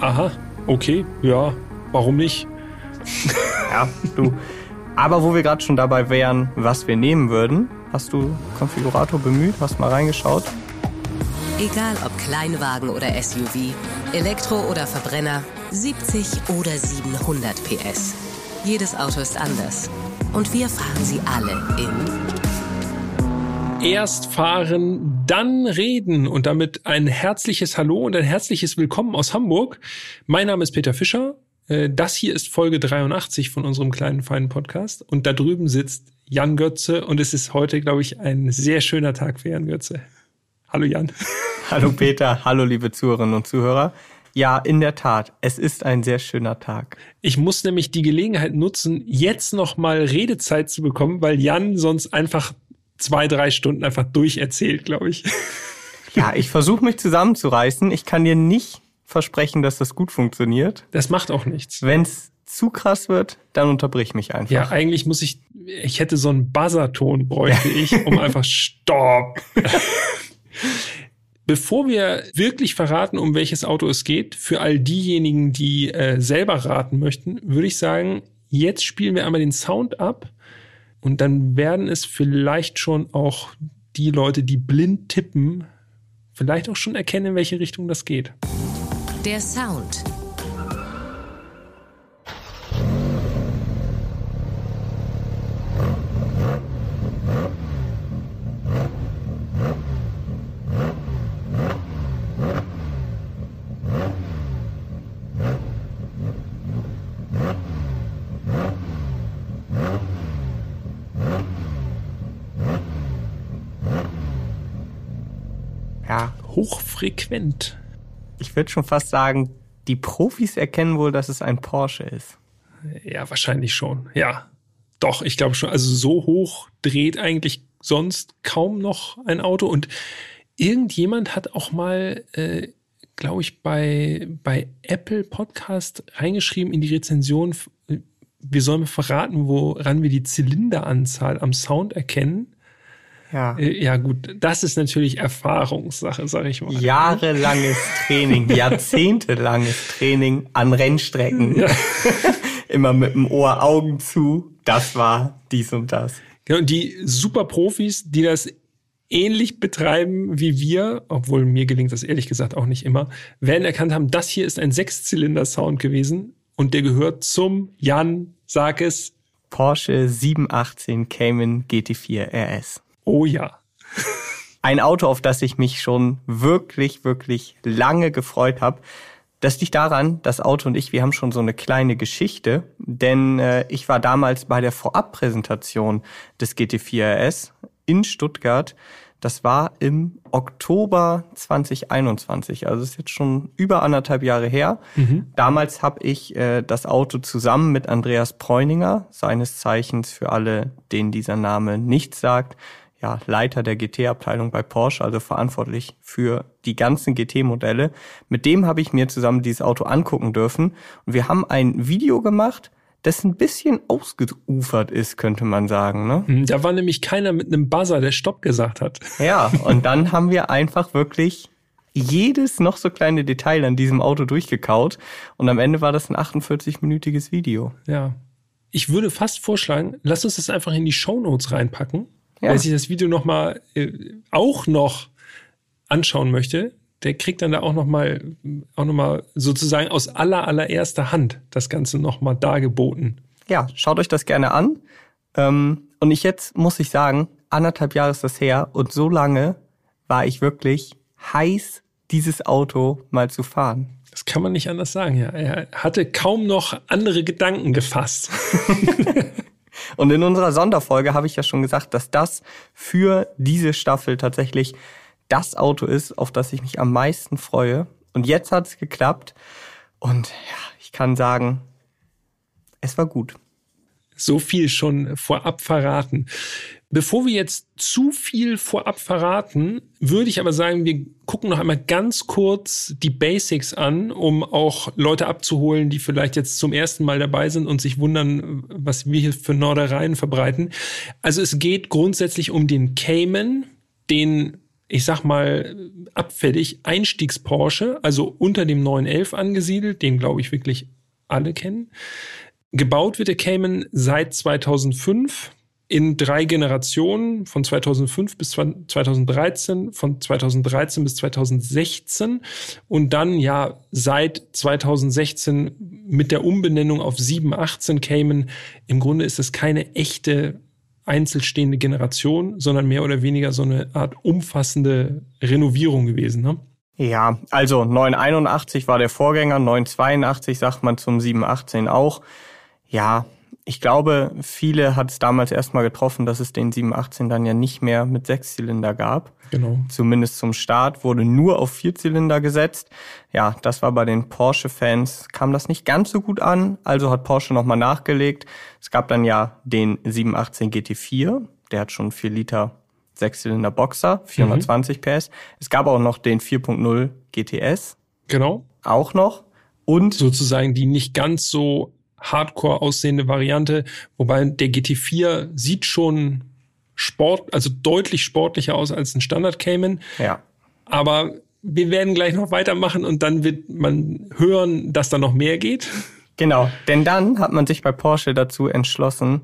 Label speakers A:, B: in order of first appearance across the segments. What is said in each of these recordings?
A: Aha, okay, ja, warum nicht?
B: ja, du. Aber wo wir gerade schon dabei wären, was wir nehmen würden, hast du Konfigurator bemüht, hast mal reingeschaut?
C: Egal ob Kleinwagen oder SUV, Elektro oder Verbrenner, 70 oder 700 PS. Jedes Auto ist anders. Und wir fahren sie alle in.
A: Erst fahren, dann reden. Und damit ein herzliches Hallo und ein herzliches Willkommen aus Hamburg. Mein Name ist Peter Fischer. Äh, das hier ist Folge 83 von unserem kleinen feinen Podcast. Und da drüben sitzt Jan Götze. Und es ist heute, glaube ich, ein sehr schöner Tag für Jan Götze. Hallo Jan.
B: Hallo Peter, hallo liebe Zuhörerinnen und Zuhörer. Ja, in der Tat, es ist ein sehr schöner Tag.
A: Ich muss nämlich die Gelegenheit nutzen, jetzt noch mal Redezeit zu bekommen, weil Jan sonst einfach zwei, drei Stunden einfach durcherzählt, glaube ich.
B: Ja, ich versuche mich zusammenzureißen. Ich kann dir nicht versprechen, dass das gut funktioniert.
A: Das macht auch nichts.
B: Wenn es zu krass wird, dann unterbrich mich einfach.
A: Ja, eigentlich muss ich, ich hätte so einen Buzzerton bräuchte ich, um einfach Stopp. Bevor wir wirklich verraten, um welches Auto es geht, für all diejenigen, die äh, selber raten möchten, würde ich sagen, jetzt spielen wir einmal den Sound ab und dann werden es vielleicht schon auch die Leute, die blind tippen, vielleicht auch schon erkennen, in welche Richtung das geht.
C: Der Sound
A: hochfrequent.
B: Ich würde schon fast sagen, die Profis erkennen wohl, dass es ein Porsche ist.
A: Ja, wahrscheinlich schon. Ja, doch, ich glaube schon. Also so hoch dreht eigentlich sonst kaum noch ein Auto. Und irgendjemand hat auch mal, äh, glaube ich, bei, bei Apple Podcast reingeschrieben in die Rezension, wir sollen verraten, woran wir die Zylinderanzahl am Sound erkennen.
B: Ja.
A: Äh, ja, gut, das ist natürlich Erfahrungssache, sag ich mal.
B: Jahrelanges Training, jahrzehntelanges Training an Rennstrecken. Ja. Immer mit dem Ohr Augen zu. Das war dies und das.
A: Genau, und die Superprofis, die das ähnlich betreiben wie wir, obwohl mir gelingt das ehrlich gesagt auch nicht immer, werden erkannt haben, das hier ist ein Sechszylinder-Sound gewesen und der gehört zum Jan, sag es.
B: Porsche 718 Cayman GT4 RS.
A: Oh ja.
B: Ein Auto, auf das ich mich schon wirklich, wirklich lange gefreut habe. Das liegt daran, das Auto und ich, wir haben schon so eine kleine Geschichte, denn äh, ich war damals bei der Vorabpräsentation des GT4 RS in Stuttgart. Das war im Oktober 2021, also ist jetzt schon über anderthalb Jahre her. Mhm. Damals habe ich äh, das Auto zusammen mit Andreas Preuninger, seines Zeichens für alle, denen dieser Name nichts sagt, ja, Leiter der GT-Abteilung bei Porsche, also verantwortlich für die ganzen GT-Modelle. Mit dem habe ich mir zusammen dieses Auto angucken dürfen. Und wir haben ein Video gemacht, das ein bisschen ausgeufert ist, könnte man sagen. Ne?
A: Hm, da war nämlich keiner mit einem Buzzer, der Stopp gesagt hat.
B: Ja, und dann haben wir einfach wirklich jedes noch so kleine Detail an diesem Auto durchgekaut. Und am Ende war das ein 48-minütiges Video.
A: Ja. Ich würde fast vorschlagen, lass uns das einfach in die Show Notes reinpacken. Ja. Wer sich das Video noch mal äh, auch noch anschauen möchte, der kriegt dann da auch noch mal auch noch mal sozusagen aus aller allererster Hand das Ganze noch mal dargeboten.
B: Ja, schaut euch das gerne an. Ähm, und ich jetzt muss ich sagen, anderthalb Jahre ist das her und so lange war ich wirklich heiß, dieses Auto mal zu fahren.
A: Das kann man nicht anders sagen, ja. Er hatte kaum noch andere Gedanken gefasst.
B: Und in unserer Sonderfolge habe ich ja schon gesagt, dass das für diese Staffel tatsächlich das Auto ist, auf das ich mich am meisten freue. Und jetzt hat es geklappt. Und ja, ich kann sagen, es war gut.
A: So viel schon vorab verraten. Bevor wir jetzt zu viel vorab verraten, würde ich aber sagen, wir gucken noch einmal ganz kurz die Basics an, um auch Leute abzuholen, die vielleicht jetzt zum ersten Mal dabei sind und sich wundern, was wir hier für Nordereien verbreiten. Also es geht grundsätzlich um den Cayman, den ich sag mal, abfällig Einstiegs-Porsche, also unter dem 911 angesiedelt, den glaube ich wirklich alle kennen. Gebaut wird der Cayman seit 2005 in drei Generationen von 2005 bis 2013, von 2013 bis 2016 und dann ja seit 2016 mit der Umbenennung auf 718 Cayman. Im Grunde ist es keine echte einzelstehende Generation, sondern mehr oder weniger so eine Art umfassende Renovierung gewesen. Ne?
B: Ja, also 981 war der Vorgänger, 982 sagt man zum 718 auch. Ja, ich glaube, viele hat es damals erstmal getroffen, dass es den 718 dann ja nicht mehr mit Sechszylinder gab.
A: Genau.
B: Zumindest zum Start wurde nur auf Vierzylinder gesetzt. Ja, das war bei den Porsche-Fans, kam das nicht ganz so gut an. Also hat Porsche nochmal nachgelegt. Es gab dann ja den 718 GT4. Der hat schon 4 Liter Sechszylinder Boxer, 420 mhm. PS. Es gab auch noch den 4.0 GTS.
A: Genau.
B: Auch noch. Und
A: sozusagen die nicht ganz so hardcore aussehende Variante, wobei der GT4 sieht schon Sport, also deutlich sportlicher aus als ein Standard Cayman.
B: Ja.
A: Aber wir werden gleich noch weitermachen und dann wird man hören, dass da noch mehr geht.
B: Genau, denn dann hat man sich bei Porsche dazu entschlossen,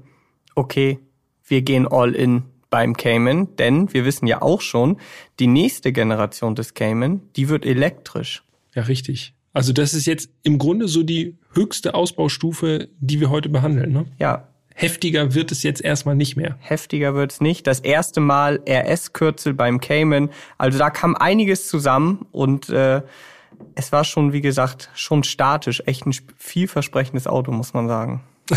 B: okay, wir gehen all in beim Cayman, denn wir wissen ja auch schon, die nächste Generation des Cayman, die wird elektrisch.
A: Ja, richtig. Also das ist jetzt im Grunde so die höchste Ausbaustufe, die wir heute behandeln. Ne?
B: Ja.
A: Heftiger wird es jetzt erstmal nicht mehr.
B: Heftiger wird es nicht. Das erste Mal RS-Kürzel beim Cayman. Also da kam einiges zusammen und äh, es war schon, wie gesagt, schon statisch. Echt ein vielversprechendes Auto, muss man sagen.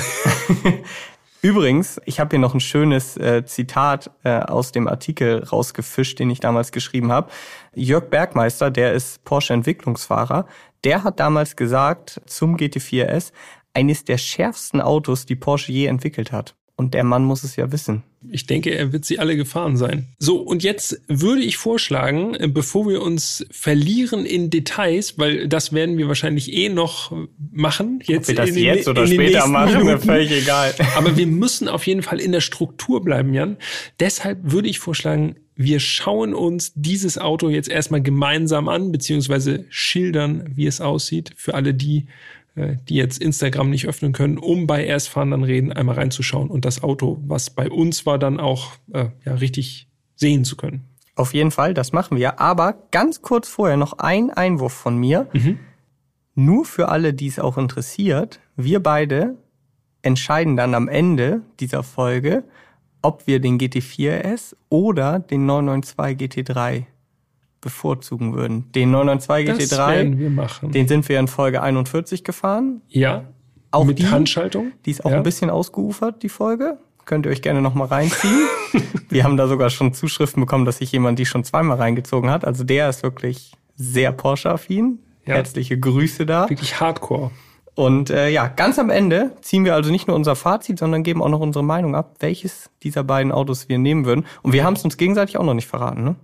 B: Übrigens, ich habe hier noch ein schönes äh, Zitat äh, aus dem Artikel rausgefischt, den ich damals geschrieben habe. Jörg Bergmeister, der ist Porsche-Entwicklungsfahrer, der hat damals gesagt zum GT4S, eines der schärfsten Autos, die Porsche je entwickelt hat. Und der Mann muss es ja wissen.
A: Ich denke, er wird sie alle gefahren sein. So, und jetzt würde ich vorschlagen, äh, bevor wir uns verlieren in Details, weil das werden wir wahrscheinlich eh noch machen.
B: Jetzt Ob wir das den, jetzt oder später machen, mir völlig egal.
A: Aber wir müssen auf jeden Fall in der Struktur bleiben, Jan. Deshalb würde ich vorschlagen, wir schauen uns dieses Auto jetzt erstmal gemeinsam an, beziehungsweise schildern, wie es aussieht, für alle die, die jetzt Instagram nicht öffnen können, um bei Erstfahren dann reden, einmal reinzuschauen und das Auto, was bei uns war, dann auch äh, ja, richtig sehen zu können.
B: Auf jeden Fall, das machen wir. Aber ganz kurz vorher noch ein Einwurf von mir. Mhm. Nur für alle, die es auch interessiert, wir beide entscheiden dann am Ende dieser Folge, ob wir den GT4S oder den 992 GT3 bevorzugen würden. Den 992
A: das
B: GT3,
A: werden wir machen.
B: den sind wir in Folge 41 gefahren.
A: Ja.
B: Auch
A: mit
B: die,
A: Handschaltung.
B: Die ist auch ja. ein bisschen ausgeufert, die Folge. Könnt ihr euch gerne nochmal reinziehen. wir haben da sogar schon Zuschriften bekommen, dass sich jemand die schon zweimal reingezogen hat. Also der ist wirklich sehr Porsche-affin. Ja. Herzliche Grüße da.
A: Wirklich hardcore.
B: Und äh, ja, ganz am Ende ziehen wir also nicht nur unser Fazit, sondern geben auch noch unsere Meinung ab, welches dieser beiden Autos wir nehmen würden. Und wir haben es uns gegenseitig auch noch nicht verraten, ne?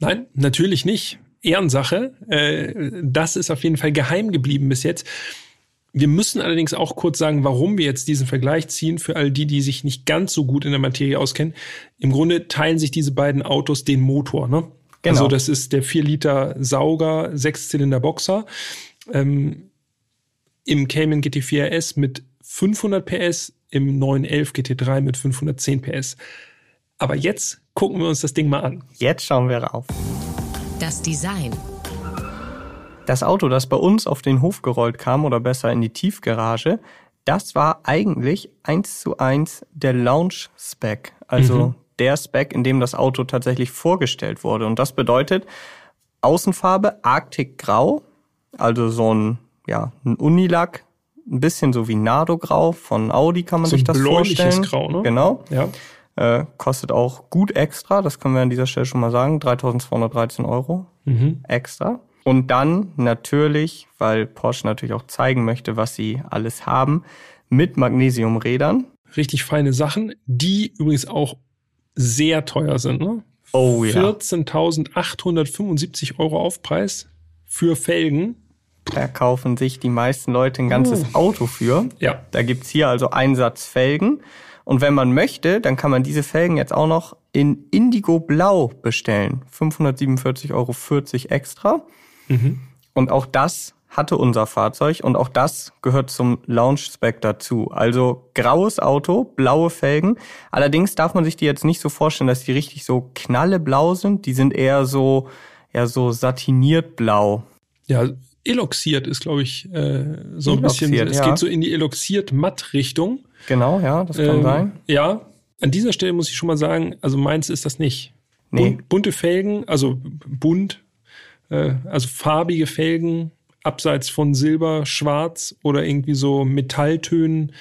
A: Nein, natürlich nicht. Ehrensache. Äh, das ist auf jeden Fall geheim geblieben bis jetzt. Wir müssen allerdings auch kurz sagen, warum wir jetzt diesen Vergleich ziehen für all die, die sich nicht ganz so gut in der Materie auskennen. Im Grunde teilen sich diese beiden Autos den Motor. Ne? Genau. Also das ist der 4 Liter Sauger, Sechszylinder Boxer. Ähm, im Cayman GT4 RS mit 500 PS, im 911 GT3 mit 510 PS. Aber jetzt gucken wir uns das Ding mal an.
B: Jetzt schauen wir rauf.
C: Das Design.
B: Das Auto, das bei uns auf den Hof gerollt kam, oder besser in die Tiefgarage, das war eigentlich eins zu eins der Launch-Spec. Also mhm. der Spec, in dem das Auto tatsächlich vorgestellt wurde. Und das bedeutet Außenfarbe Arctic Grau, also so ein ja, ein Unilack, ein bisschen so wie Nardo-Grau von Audi kann man
A: so
B: sich das vorstellen.
A: Grau, ne?
B: Genau.
A: Ja.
B: Äh, kostet auch gut extra, das können wir an dieser Stelle schon mal sagen, 3213 Euro mhm. extra. Und dann natürlich, weil Porsche natürlich auch zeigen möchte, was sie alles haben, mit Magnesiumrädern.
A: Richtig feine Sachen, die übrigens auch sehr teuer sind. Ne?
B: Oh ja.
A: 14.875 Euro Aufpreis für Felgen.
B: Da kaufen sich die meisten Leute ein ganzes uh. Auto für.
A: Ja.
B: Da gibt's hier also Einsatzfelgen. Und wenn man möchte, dann kann man diese Felgen jetzt auch noch in Indigo Blau bestellen. 547,40 Euro extra.
A: Mhm.
B: Und auch das hatte unser Fahrzeug und auch das gehört zum Lounge-Spec dazu. Also graues Auto, blaue Felgen. Allerdings darf man sich die jetzt nicht so vorstellen, dass die richtig so knalleblau sind. Die sind eher so, ja, so satiniert blau.
A: Ja, eloxiert ist, glaube ich, äh, so ein bisschen.
B: Eloxiert,
A: Es
B: ja.
A: geht so in die eloxiert-matt-Richtung.
B: Genau, ja, das kann
A: Ähm,
B: sein.
A: Ja, an dieser Stelle muss ich schon mal sagen, also meins ist das nicht.
B: Nee.
A: Bunt, bunte Felgen, also bunt, äh, also farbige Felgen, abseits von Silber, Schwarz oder irgendwie so Metalltönen,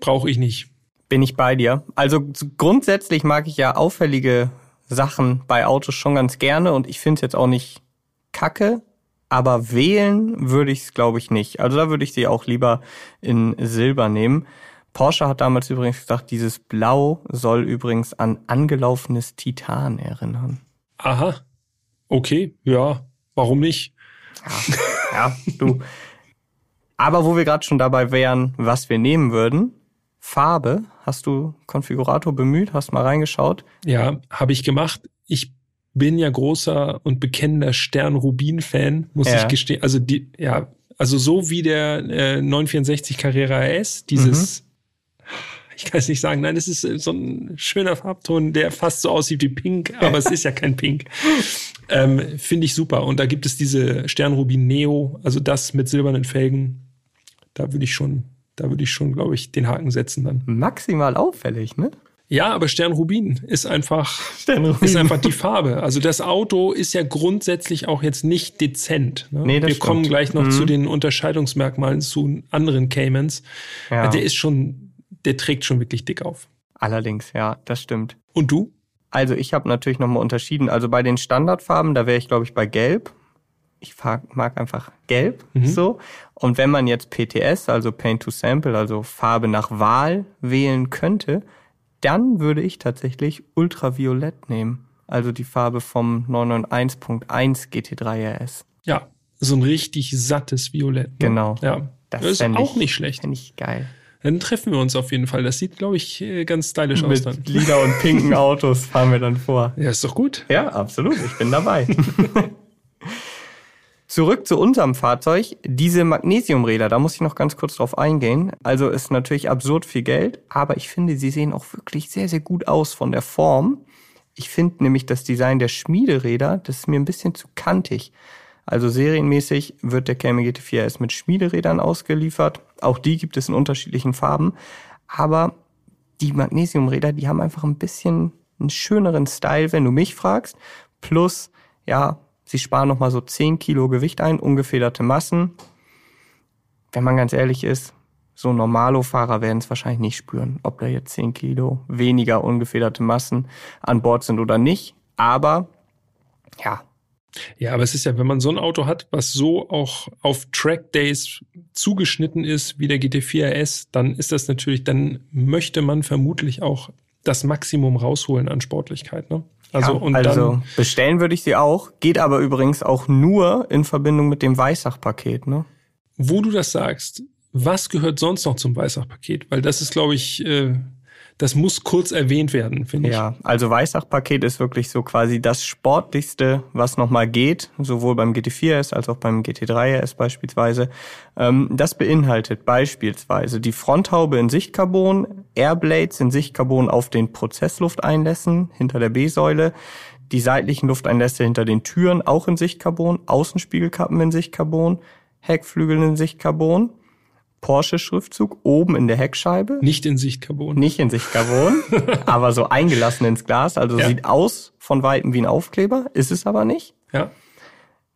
A: brauche ich nicht.
B: Bin ich bei dir. Also grundsätzlich mag ich ja auffällige Sachen bei Autos schon ganz gerne und ich finde es jetzt auch nicht kacke, aber wählen würde ich es, glaube ich, nicht. Also da würde ich sie auch lieber in Silber nehmen. Porsche hat damals übrigens gesagt, dieses Blau soll übrigens an angelaufenes Titan erinnern.
A: Aha, okay, ja, warum nicht?
B: Ja, du. Aber wo wir gerade schon dabei wären, was wir nehmen würden, Farbe, hast du Konfigurator bemüht, hast mal reingeschaut?
A: Ja, habe ich gemacht. Ich bin ja großer und bekennender Stern-Rubin-Fan, muss
B: Ja.
A: ich gestehen. Also die, ja, also so wie der äh, 964 Carrera RS, dieses, ich kann es nicht sagen, nein, es ist äh, so ein schöner Farbton, der fast so aussieht wie Pink, aber es ist ja kein Pink. Ähm, Finde ich super. Und da gibt es diese Stern-Rubin Neo, also das mit silbernen Felgen. Da würde ich schon, da würde ich schon, glaube ich, den Haken setzen dann.
B: Maximal auffällig, ne?
A: Ja, aber Stern-Rubin ist einfach
B: Stern-Rubin.
A: ist einfach die Farbe. Also das Auto ist ja grundsätzlich auch jetzt nicht dezent. Ne?
B: Nee, das
A: Wir kommen
B: stimmt.
A: gleich noch
B: Mhm.
A: zu den Unterscheidungsmerkmalen zu anderen Caymans.
B: Ja.
A: Der ist schon, der trägt schon wirklich dick auf.
B: Allerdings, ja, das stimmt.
A: Und du?
B: Also ich habe natürlich nochmal unterschieden. Also bei den Standardfarben, da wäre ich, glaube ich, bei Gelb. Ich mag einfach Gelb so. Und wenn man jetzt PTS, also Paint to Sample, also Farbe nach Wahl wählen könnte, dann würde ich tatsächlich Ultraviolett nehmen. Also die Farbe vom 991.1 GT3 RS.
A: Ja, so ein richtig sattes Violett. Ne?
B: Genau.
A: Ja, das, ist
B: fänd
A: auch
B: ich,
A: nicht schlecht.
B: Fände ich geil.
A: Dann treffen wir uns auf jeden Fall. Das sieht, glaube ich, äh, ganz stylisch aus
B: Mit
A: dann.
B: lila und pinken Autos fahren wir dann vor.
A: Ja, ist doch gut.
B: Ja, absolut. Ich bin dabei. Zurück zu unserem Fahrzeug. Diese Magnesiumräder, da muss ich noch ganz kurz drauf eingehen. Also ist natürlich absurd viel Geld, aber ich finde, sie sehen auch wirklich sehr, sehr gut aus von der Form. Ich finde nämlich das Design der Schmiederäder, das ist mir ein bisschen zu kantig. Also serienmäßig wird der Cayman GT4 RS mit Schmiederädern ausgeliefert. Auch die gibt es in unterschiedlichen Farben. Aber die Magnesiumräder, die haben einfach ein bisschen einen schöneren Style, wenn du mich fragst. Plus, ja, sie sparen nochmal so 10 Kilo Gewicht ein, ungefederte Massen. Wenn man ganz ehrlich ist, so Normalo-Fahrer werden es wahrscheinlich nicht spüren, ob da jetzt 10 Kilo weniger ungefederte Massen an Bord sind oder nicht. Aber, ja,
A: Ja, aber es ist ja, wenn man so ein Auto hat, was so auch auf Track Days zugeschnitten ist wie der GT4 RS, dann ist das natürlich, dann möchte man vermutlich auch das Maximum rausholen an Sportlichkeit. Ne? Also
B: ja,
A: und
B: also
A: dann,
B: bestellen würde ich sie auch, geht aber übrigens auch nur in Verbindung mit dem Weissach-Paket, ne?
A: wo du das sagst, was gehört sonst noch zum Weissach-Paket? Weil das ist, glaube ich, äh, das muss kurz erwähnt werden, finde ich.
B: Ja, also Weissach-Paket ist wirklich so quasi das Sportlichste, was nochmal geht, sowohl beim GT4S als auch beim GT3S beispielsweise. Ähm, das beinhaltet beispielsweise die Fronthaube in Sichtcarbon, Airblades in Sichtcarbon auf den Prozesslufteinlässen hinter der B-Säule, die seitlichen Lufteinlässe hinter den Türen auch in Sichtcarbon, Außenspiegelkappen in Sichtcarbon, Heckflügel in Sichtcarbon, Porsche-Schriftzug oben in der Heckscheibe,
A: Nicht in Sichtcarbon.
B: nicht in Sichtcarbon, aber so eingelassen ins Glas. Also
A: Ja.
B: sieht aus von Weitem wie ein Aufkleber, ist es aber nicht.
A: Ja.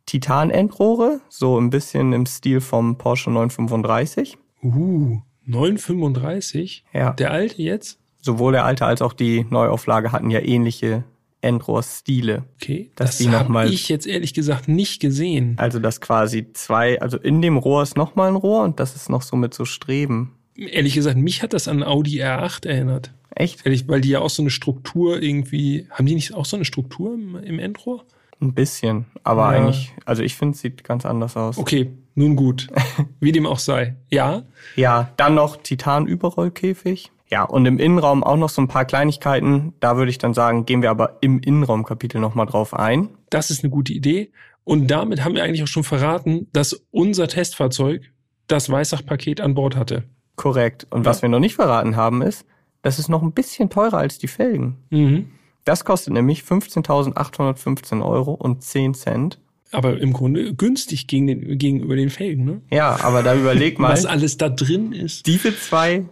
B: Titanendrohre, so ein bisschen im Stil vom Porsche 935.
A: Uh, 935.
B: Ja.
A: Der alte jetzt?
B: Sowohl der alte als auch die Neuauflage hatten ja ähnliche Endrohrstile.
A: Okay.
B: Dass
A: das habe ich jetzt ehrlich gesagt nicht gesehen.
B: Also das quasi zwei, also in dem Rohr ist nochmal ein Rohr und das ist noch so mit so Streben.
A: Ehrlich gesagt, mich hat das an Audi R8 erinnert.
B: Echt?
A: Ehrlich, weil die ja auch so eine Struktur irgendwie, haben die nicht auch so eine Struktur im, im Endrohr?
B: Ein bisschen. Aber
A: Ja.
B: eigentlich, also ich finde, es sieht ganz anders aus.
A: Okay, nun gut. Wie dem auch sei. Ja,
B: Ja, dann noch Titan-Überrollkäfig. Ja, und im Innenraum auch noch so ein paar Kleinigkeiten. Da würde ich dann sagen, gehen wir aber im Innenraumkapitel nochmal drauf ein.
A: Das ist eine gute Idee. Und damit haben wir eigentlich auch schon verraten, dass unser Testfahrzeug das Weissach-Paket an Bord hatte.
B: Korrekt. Und ja. was wir noch nicht verraten haben, ist, das ist noch ein bisschen teurer als die Felgen. Mhm. Das kostet nämlich 15.815 Euro und 10 Cent.
A: Aber im Grunde günstig gegen den, gegenüber den Felgen, ne?
B: Ja, aber da überleg mal.
A: Was alles da drin ist.
B: Diese zwei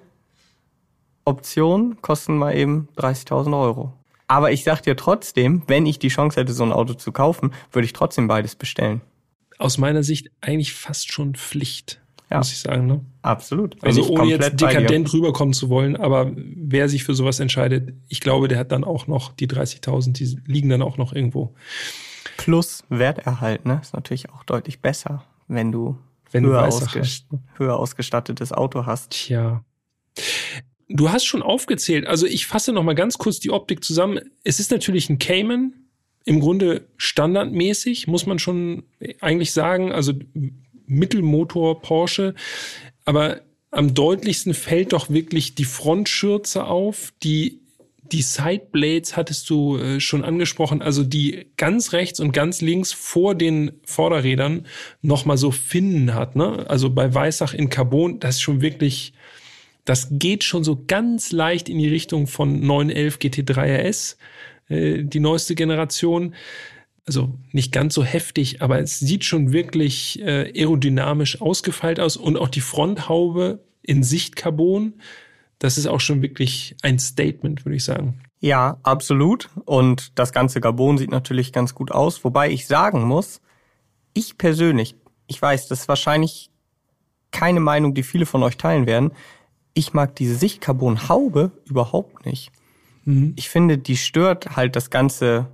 B: Optionen kosten mal eben 30.000 Euro. Aber ich sag dir trotzdem, wenn ich die Chance hätte, so ein Auto zu kaufen, würde ich trotzdem beides bestellen.
A: Aus meiner Sicht eigentlich fast schon Pflicht ja. muss ich sagen. Ne?
B: Absolut.
A: Bin also ohne jetzt dekadent rüberkommen zu wollen, aber wer sich für sowas entscheidet, ich glaube, der hat dann auch noch die 30.000, die liegen dann auch noch irgendwo.
B: Plus Werterhalt, ne? Ist natürlich auch deutlich besser, wenn du, wenn höher, du ausgest höher ausgestattetes Auto hast.
A: Tja. Du hast schon aufgezählt, also ich fasse noch mal ganz kurz die Optik zusammen. Es ist natürlich ein Cayman, im Grunde standardmäßig, muss man schon eigentlich sagen. Also Mittelmotor Porsche. Aber am deutlichsten fällt doch wirklich die Frontschürze auf, die die Sideblades hattest du äh, schon angesprochen, also die ganz rechts und ganz links vor den Vorderrädern nochmal so Finnen hat, ne? Also bei Weissach in Carbon, das ist schon wirklich, das geht schon so ganz leicht in die Richtung von 911 GT3 RS, äh, die neueste Generation also nicht ganz so heftig, aber es sieht schon wirklich äh, aerodynamisch ausgefeilt aus und auch die Fronthaube in Sichtcarbon, das ist auch schon wirklich ein Statement, würde ich sagen.
B: Ja, absolut. Und das ganze Carbon sieht natürlich ganz gut aus, wobei ich sagen muss, ich persönlich, ich weiß, das ist wahrscheinlich keine Meinung, die viele von euch teilen werden. Ich mag diese Sichtcarbon-Haube überhaupt nicht. Mhm. Ich finde, die stört halt das ganze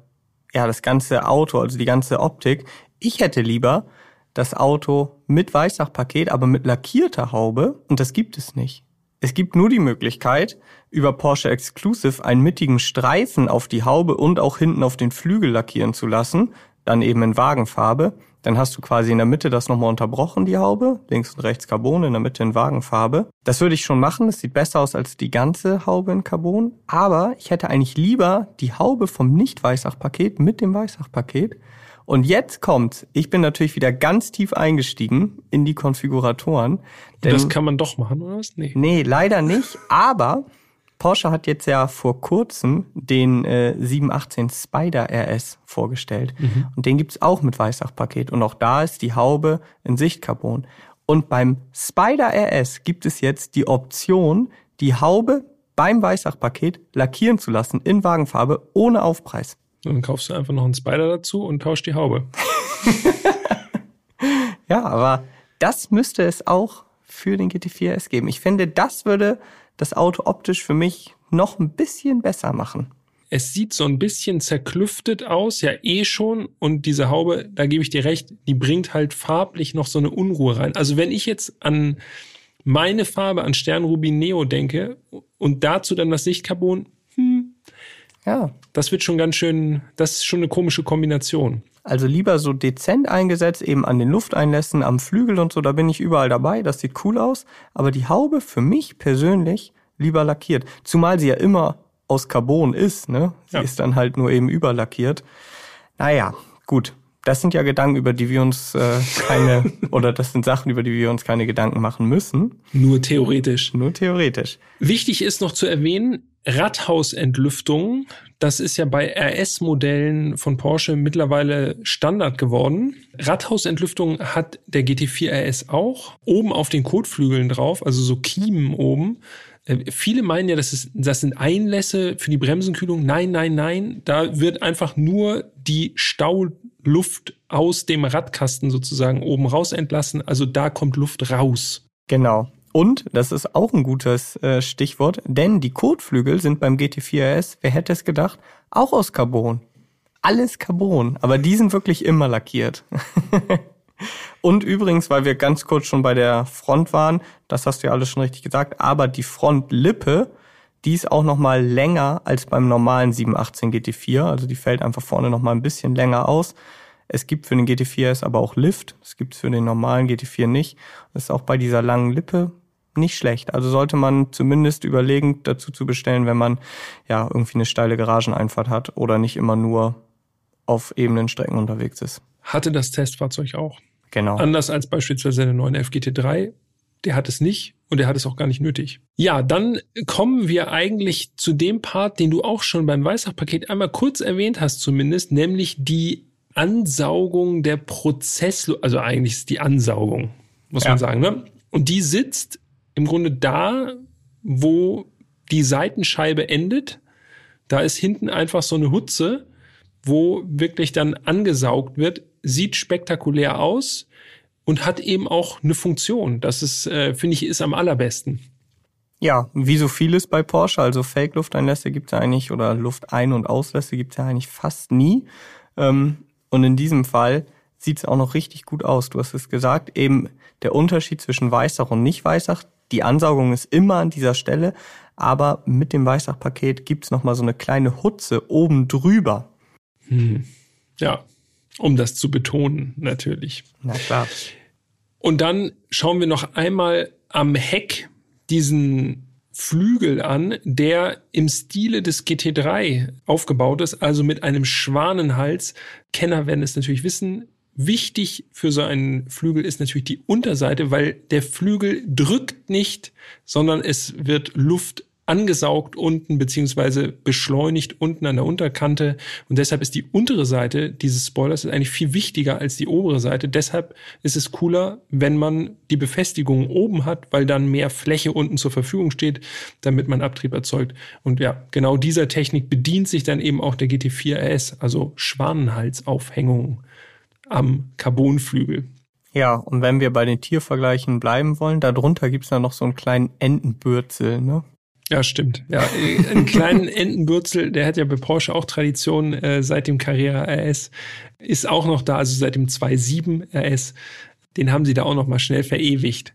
B: ja, das ganze Auto, also die ganze Optik. Ich hätte lieber das Auto mit Weißdachpaket, aber mit lackierter Haube und das gibt es nicht. Es gibt nur die Möglichkeit, über Porsche Exclusive einen mittigen Streifen auf die Haube und auch hinten auf den Flügel lackieren zu lassen, dann eben in Wagenfarbe. Dann hast du quasi in der Mitte das nochmal unterbrochen, die Haube. Links und rechts Carbon, in der Mitte in Wagenfarbe. Das würde ich schon machen. Das sieht besser aus als die ganze Haube in Carbon. Aber ich hätte eigentlich lieber die Haube vom Nicht-Weißach-Paket mit dem Weißach-Paket. Und jetzt kommt, ich bin natürlich wieder ganz tief eingestiegen in die Konfiguratoren.
A: das kann man doch machen, oder was?
B: Nee. Nee, leider nicht. Aber Porsche hat jetzt ja vor kurzem den äh, 718 Spider RS vorgestellt. Mhm. Und den gibt's auch mit Weißdachpaket. Und auch da ist die Haube in Sichtcarbon. Und beim Spider RS gibt es jetzt die Option, die Haube beim Weißdachpaket lackieren zu lassen in Wagenfarbe ohne Aufpreis.
A: dann kaufst du einfach noch einen Spider dazu und tauschst die Haube.
B: ja, aber das müsste es auch für den GT4 S geben. Ich finde, das würde das Auto optisch für mich noch ein bisschen besser machen.
A: Es sieht so ein bisschen zerklüftet aus, ja eh schon. Und diese Haube, da gebe ich dir recht, die bringt halt farblich noch so eine Unruhe rein. Also wenn ich jetzt an meine Farbe, an Sternrubin Neo denke und dazu dann das Sichtcarbon, hm, ja. Das wird schon ganz schön, das ist schon eine komische Kombination.
B: Also lieber so dezent eingesetzt, eben an den Lufteinlässen, am Flügel und so, da bin ich überall dabei, das sieht cool aus. Aber die Haube für mich persönlich lieber lackiert. Zumal sie ja immer aus Carbon ist, ne? Sie ja. ist dann halt nur eben überlackiert. Naja, gut. Das sind ja Gedanken, über die wir uns äh, keine, oder das sind Sachen, über die wir uns keine Gedanken machen müssen.
A: Nur theoretisch.
B: Nur theoretisch.
A: Wichtig ist noch zu erwähnen, Radhausentlüftung, das ist ja bei RS-Modellen von Porsche mittlerweile Standard geworden. Radhausentlüftung hat der GT4 RS auch. Oben auf den Kotflügeln drauf, also so Kiemen oben. Äh, viele meinen ja, das, ist, das sind Einlässe für die Bremsenkühlung. Nein, nein, nein. Da wird einfach nur die Stauluft aus dem Radkasten sozusagen oben raus entlassen. Also da kommt Luft raus.
B: Genau. Und, das ist auch ein gutes äh, Stichwort, denn die Kotflügel sind beim GT4 RS, wer hätte es gedacht, auch aus Carbon. Alles Carbon, aber die sind wirklich immer lackiert. Und übrigens, weil wir ganz kurz schon bei der Front waren, das hast du ja alles schon richtig gesagt, aber die Frontlippe, die ist auch noch mal länger als beim normalen 718 GT4, also die fällt einfach vorne noch mal ein bisschen länger aus. Es gibt für den GT4 S aber auch Lift, das gibt es für den normalen GT4 nicht. Das ist auch bei dieser langen Lippe nicht schlecht. Also sollte man zumindest überlegen, dazu zu bestellen, wenn man ja irgendwie eine steile Garageneinfahrt hat oder nicht immer nur auf ebenen Strecken unterwegs ist.
A: Hatte das Testfahrzeug auch.
B: Genau.
A: Anders als beispielsweise der 9 FGT3. Der hat es nicht und der hat es auch gar nicht nötig. Ja, dann kommen wir eigentlich zu dem Part, den du auch schon beim Weissach-Paket einmal kurz erwähnt hast zumindest, nämlich die Ansaugung der Prozess, also eigentlich ist die Ansaugung, muss ja. man sagen. Ne? Und die sitzt im Grunde da, wo die Seitenscheibe endet. Da ist hinten einfach so eine Hutze, wo wirklich dann angesaugt wird. Sieht spektakulär aus und hat eben auch eine Funktion. Das ist, äh, finde ich, ist am allerbesten.
B: Ja, wie so vieles bei Porsche, also Fake-Lufteinlässe gibt es ja eigentlich oder Luftein- und Auslässe gibt es ja eigentlich fast nie. Ähm, und in diesem Fall sieht es auch noch richtig gut aus. Du hast es gesagt, eben der Unterschied zwischen Weißach und Nicht-Weißach. Die Ansaugung ist immer an dieser Stelle, aber mit dem Weißach-Paket gibt es nochmal so eine kleine Hutze oben drüber.
A: Hm. Ja, um das zu betonen, natürlich.
B: Na klar.
A: Und dann schauen wir noch einmal am Heck diesen Flügel an, der im Stile des GT3 aufgebaut ist, also mit einem Schwanenhals. Kenner werden es natürlich wissen. Wichtig für so einen Flügel ist natürlich die Unterseite, weil der Flügel drückt nicht, sondern es wird Luft angesaugt unten beziehungsweise beschleunigt unten an der Unterkante. Und deshalb ist die untere Seite dieses Spoilers eigentlich viel wichtiger als die obere Seite. Deshalb ist es cooler, wenn man die Befestigung oben hat, weil dann mehr Fläche unten zur Verfügung steht, damit man Abtrieb erzeugt. Und ja, genau dieser Technik bedient sich dann eben auch der GT4 RS, also Schwanenhalsaufhängung am Carbonflügel.
B: Ja, und wenn wir bei den Tiervergleichen bleiben wollen, darunter gibt's dann noch so einen kleinen Entenbürzel, ne?
A: Ja, stimmt. Ja, äh, einen kleinen Entenbürzel, der hat ja bei Porsche auch Tradition äh, seit dem Carrera RS, ist auch noch da, also seit dem 2.7 RS. Den haben sie da auch noch mal schnell verewigt.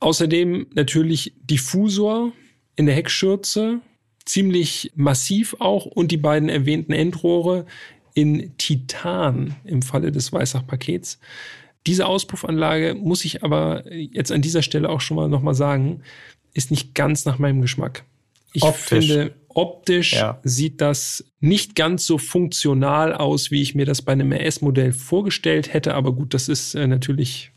A: Außerdem natürlich Diffusor in der Heckschürze, ziemlich massiv auch und die beiden erwähnten Endrohre in Titan im Falle des Weissach-Pakets. Diese Auspuffanlage muss ich aber jetzt an dieser Stelle auch schon mal noch mal sagen, ist nicht ganz nach meinem Geschmack. Ich optisch. finde, optisch ja. sieht das nicht ganz so funktional aus, wie ich mir das bei einem RS-Modell vorgestellt hätte. Aber gut, das ist äh, natürlich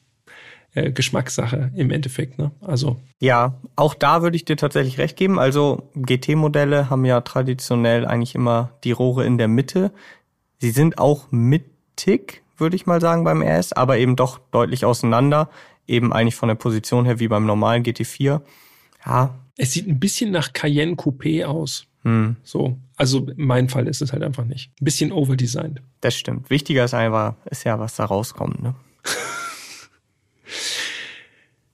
A: äh, Geschmackssache im Endeffekt. Ne? Also
B: ja, auch da würde ich dir tatsächlich recht geben. Also GT-Modelle haben ja traditionell eigentlich immer die Rohre in der Mitte. Sie sind auch mittig, würde ich mal sagen, beim RS, aber eben doch deutlich auseinander. Eben eigentlich von der Position her wie beim normalen GT4. Ja.
A: Es sieht ein bisschen nach Cayenne Coupé aus. Hm. So. Also mein Fall ist es halt einfach nicht. Ein bisschen overdesigned.
B: Das stimmt. Wichtiger ist einfach, ist ja, was da rauskommt, ne?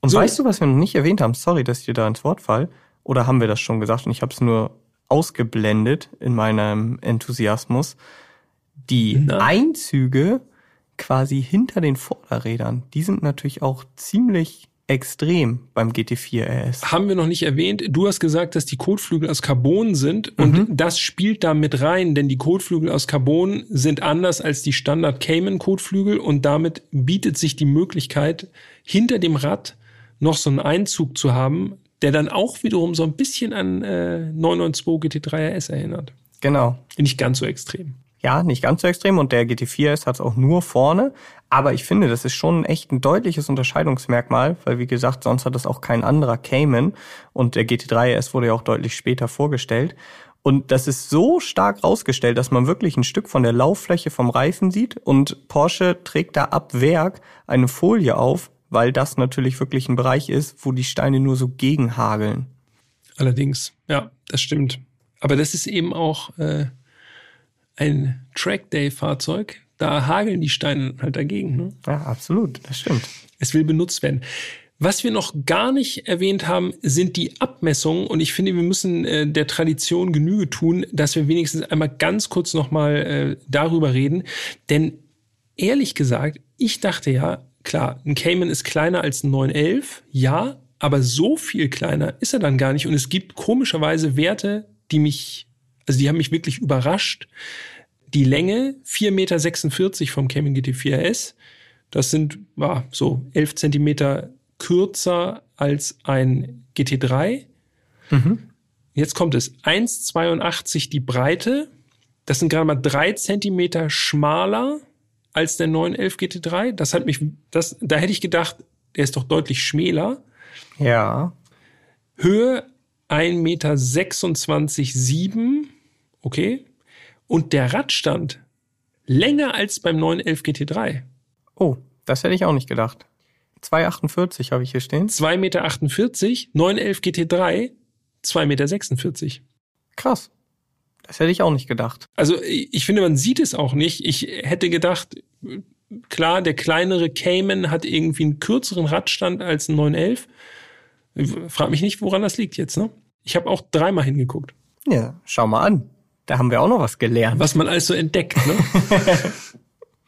B: Und so. weißt du, was wir noch nicht erwähnt haben? Sorry, dass ich dir da ins Wort fall. Oder haben wir das schon gesagt und ich habe es nur ausgeblendet in meinem Enthusiasmus? Die Na. Einzüge quasi hinter den Vorderrädern, die sind natürlich auch ziemlich extrem beim GT4 RS.
A: Haben wir noch nicht erwähnt. Du hast gesagt, dass die Kotflügel aus Carbon sind und mhm. das spielt da mit rein, denn die Kotflügel aus Carbon sind anders als die Standard Cayman Kotflügel und damit bietet sich die Möglichkeit, hinter dem Rad noch so einen Einzug zu haben, der dann auch wiederum so ein bisschen an äh, 992 GT3 RS erinnert.
B: Genau.
A: Nicht ganz so extrem.
B: Ja, nicht ganz so extrem und der GT4 S hat es auch nur vorne. Aber ich finde, das ist schon echt ein deutliches Unterscheidungsmerkmal, weil wie gesagt, sonst hat das auch kein anderer Cayman und der GT3 S wurde ja auch deutlich später vorgestellt. Und das ist so stark rausgestellt, dass man wirklich ein Stück von der Lauffläche vom Reifen sieht und Porsche trägt da ab Werk eine Folie auf, weil das natürlich wirklich ein Bereich ist, wo die Steine nur so gegenhageln.
A: Allerdings, ja, das stimmt. Aber das ist eben auch äh, ein Trackday-Fahrzeug, da hageln die Steine halt dagegen. Ne?
B: Ja, absolut, das stimmt.
A: Es will benutzt werden. Was wir noch gar nicht erwähnt haben, sind die Abmessungen. Und ich finde, wir müssen äh, der Tradition Genüge tun, dass wir wenigstens einmal ganz kurz nochmal äh, darüber reden. Denn ehrlich gesagt, ich dachte ja, klar, ein Cayman ist kleiner als ein 911, ja, aber so viel kleiner ist er dann gar nicht. Und es gibt komischerweise Werte, die mich also die haben mich wirklich überrascht. Die Länge 4,46 Meter vom Cayman GT4S. Das sind war so 11 Zentimeter kürzer als ein GT3.
B: Mhm.
A: Jetzt kommt es. 1,82 die Breite. Das sind gerade mal drei Zentimeter schmaler als der 911 GT3. Das hat mich, das, da hätte ich gedacht, der ist doch deutlich schmäler.
B: Ja.
A: Höhe 1,26,7 Meter. Okay. Und der Radstand länger als beim 911 GT3.
B: Oh, das hätte ich auch nicht gedacht. 2,48 habe ich hier stehen.
A: 2,48 Meter, 911 GT3, 2,46 Meter.
B: Krass. Das hätte ich auch nicht gedacht.
A: Also ich finde, man sieht es auch nicht. Ich hätte gedacht, klar, der kleinere Cayman hat irgendwie einen kürzeren Radstand als ein 911. Frag mich nicht, woran das liegt jetzt, ne? Ich habe auch dreimal hingeguckt.
B: Ja, schau mal an. Da haben wir auch noch was gelernt.
A: Was man alles so entdeckt, ne?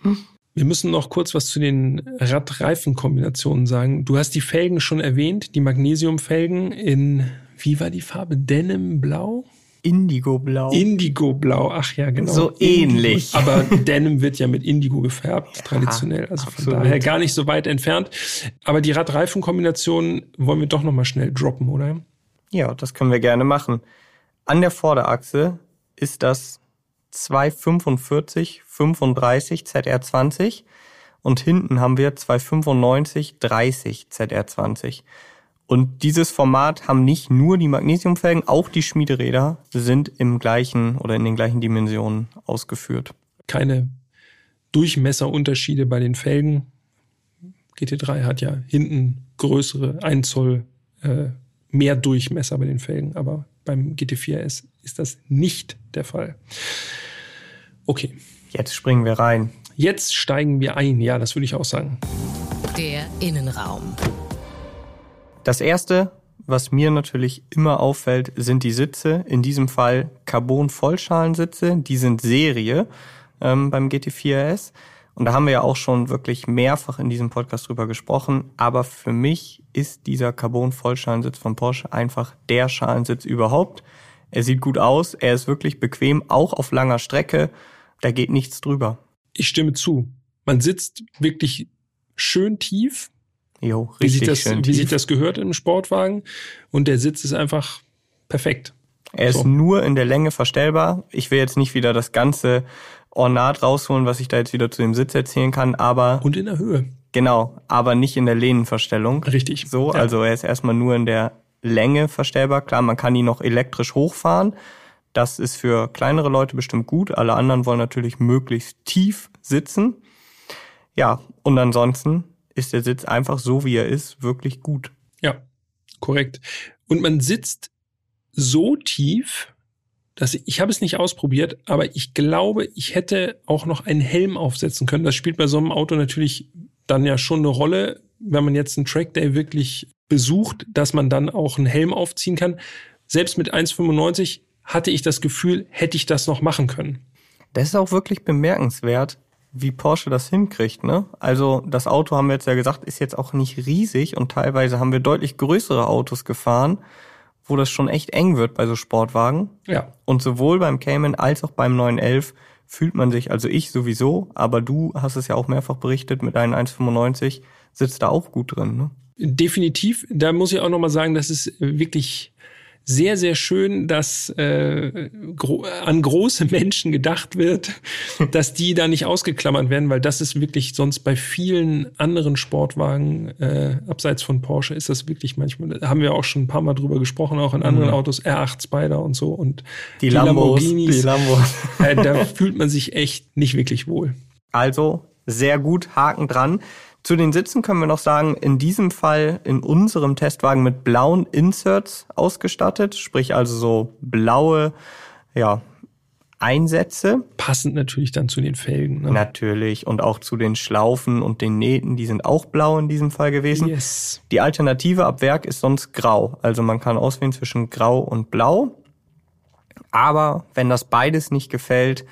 A: wir müssen noch kurz was zu den Radreifenkombinationen sagen. Du hast die Felgen schon erwähnt, die Magnesiumfelgen in, wie war die Farbe? Denim Blau?
B: Indigo-Blau.
A: Indigo-Blau, ach ja, genau.
B: So ähnlich.
A: Aber Denim wird ja mit Indigo gefärbt, traditionell. Also absolut. von daher gar nicht so weit entfernt. Aber die Radreifenkombination wollen wir doch nochmal schnell droppen, oder?
B: Ja, das können wir gerne machen. An der Vorderachse ist das 245 35 ZR20 und hinten haben wir 295 30 ZR20. Und dieses Format haben nicht nur die Magnesiumfelgen, auch die Schmiederäder sind im gleichen oder in den gleichen Dimensionen ausgeführt.
A: Keine Durchmesserunterschiede bei den Felgen. GT3 hat ja hinten größere 1 Zoll äh, mehr Durchmesser bei den Felgen, aber beim GT4S ist das nicht der Fall. Okay.
B: Jetzt springen wir rein.
A: Jetzt steigen wir ein, ja, das würde ich auch sagen.
C: Der Innenraum.
B: Das erste, was mir natürlich immer auffällt, sind die Sitze. In diesem Fall Carbon-Vollschalensitze. Die sind Serie ähm, beim GT4S. Und da haben wir ja auch schon wirklich mehrfach in diesem Podcast drüber gesprochen. Aber für mich ist dieser Carbon-Vollschalensitz von Porsche einfach der Schalensitz überhaupt. Er sieht gut aus, er ist wirklich bequem, auch auf langer Strecke. Da geht nichts drüber.
A: Ich stimme zu. Man sitzt wirklich schön tief.
B: Jo, richtig
A: wie sich das,
B: schön
A: wie
B: tief.
A: sich das gehört im Sportwagen. Und der Sitz ist einfach perfekt.
B: Er ist
A: So.
B: nur in der Länge verstellbar. Ich will jetzt nicht wieder das ganze Ornat rausholen, was ich da jetzt wieder zu dem Sitz erzählen kann, aber
A: Und in der Höhe.
B: genau, aber nicht in der Lehnenverstellung.
A: Richtig.
B: So,
A: Ja.
B: also er ist erstmal nur in der Länge verstellbar. Klar, man kann ihn noch elektrisch hochfahren. Das ist für kleinere Leute bestimmt gut. Alle anderen wollen natürlich möglichst tief sitzen. Ja, und ansonsten ist der Sitz einfach so, wie er ist, wirklich gut.
A: Ja, korrekt. Und man sitzt so tief, dass ich, ich habe es nicht ausprobiert, aber ich glaube, ich hätte auch noch einen Helm aufsetzen können. Das spielt bei so einem Auto natürlich dann ja schon eine Rolle, wenn man jetzt einen Trackday wirklich besucht, dass man dann auch einen Helm aufziehen kann. Selbst mit 1,95 hatte ich das Gefühl, hätte ich das noch machen können.
B: Das ist auch wirklich bemerkenswert, wie Porsche das hinkriegt, ne? Also das Auto haben wir jetzt ja gesagt, ist jetzt auch nicht riesig und teilweise haben wir deutlich größere Autos gefahren, wo das schon echt eng wird bei so Sportwagen.
A: Ja,
B: Und sowohl beim Cayman als auch beim 911 fühlt man sich, also ich sowieso, aber du hast es ja auch mehrfach berichtet, mit deinen 1,95 sitzt da auch gut drin, ne?
A: Definitiv. Da muss ich auch noch mal sagen, das ist wirklich sehr, sehr schön, dass äh, gro an große Menschen gedacht wird, dass die da nicht ausgeklammert werden, weil das ist wirklich sonst bei vielen anderen Sportwagen, äh, abseits von Porsche, ist das wirklich manchmal, da haben wir auch schon ein paar Mal drüber gesprochen, auch in anderen Autos, R8 Spider und so und
B: Die, Lambos, die Lambos.
A: äh, da fühlt man sich echt nicht wirklich wohl.
B: Also sehr gut, Haken dran. Zu den Sitzen können wir noch sagen, in diesem Fall in unserem Testwagen mit blauen Inserts ausgestattet, sprich also so blaue ja, Einsätze.
A: Passend natürlich dann zu den Felgen. Ne?
B: Natürlich und auch zu den Schlaufen und den Nähten, die sind auch blau in diesem Fall gewesen.
A: Yes.
B: Die Alternative ab Werk ist sonst grau. Also man kann auswählen zwischen grau und blau. Aber wenn das beides nicht gefällt,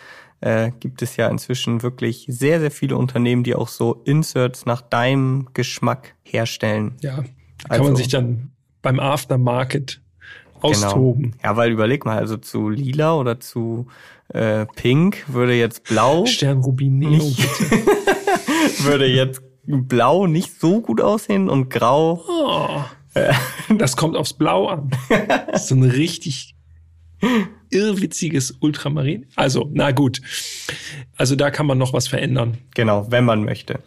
B: äh, gibt es ja inzwischen wirklich sehr, sehr viele Unternehmen, die auch so Inserts nach deinem Geschmack herstellen.
A: Ja, kann
B: Also-
A: man sich dann beim Aftermarket austoben.
B: Genau. Ja, weil überleg mal, also zu lila oder zu äh, pink würde jetzt blau,
A: Sternrubin
B: Nicht-
A: bitte.
B: würde jetzt blau nicht so gut aussehen und grau
A: Oh, Das kommt aufs Blau an. so ein richtig irrwitziges Ultramarin. Also, na gut. Also da kann man noch was verändern.
B: Genau, wenn man möchte.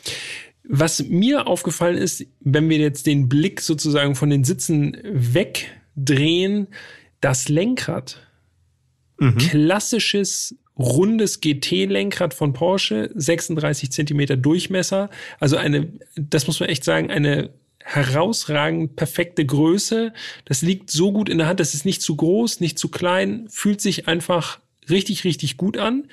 A: Was mir aufgefallen ist, wenn wir jetzt den Blick sozusagen von den Sitzen wegdrehen, das Lenkrad. Mhm. Klassisches rundes GT-Lenkrad von Porsche, 36 Zentimeter Durchmesser. Also eine, das muss man echt sagen, eine herausragend perfekte Größe. Das liegt so gut in der Hand, das ist nicht zu groß, nicht zu klein, fühlt sich einfach richtig, richtig gut an.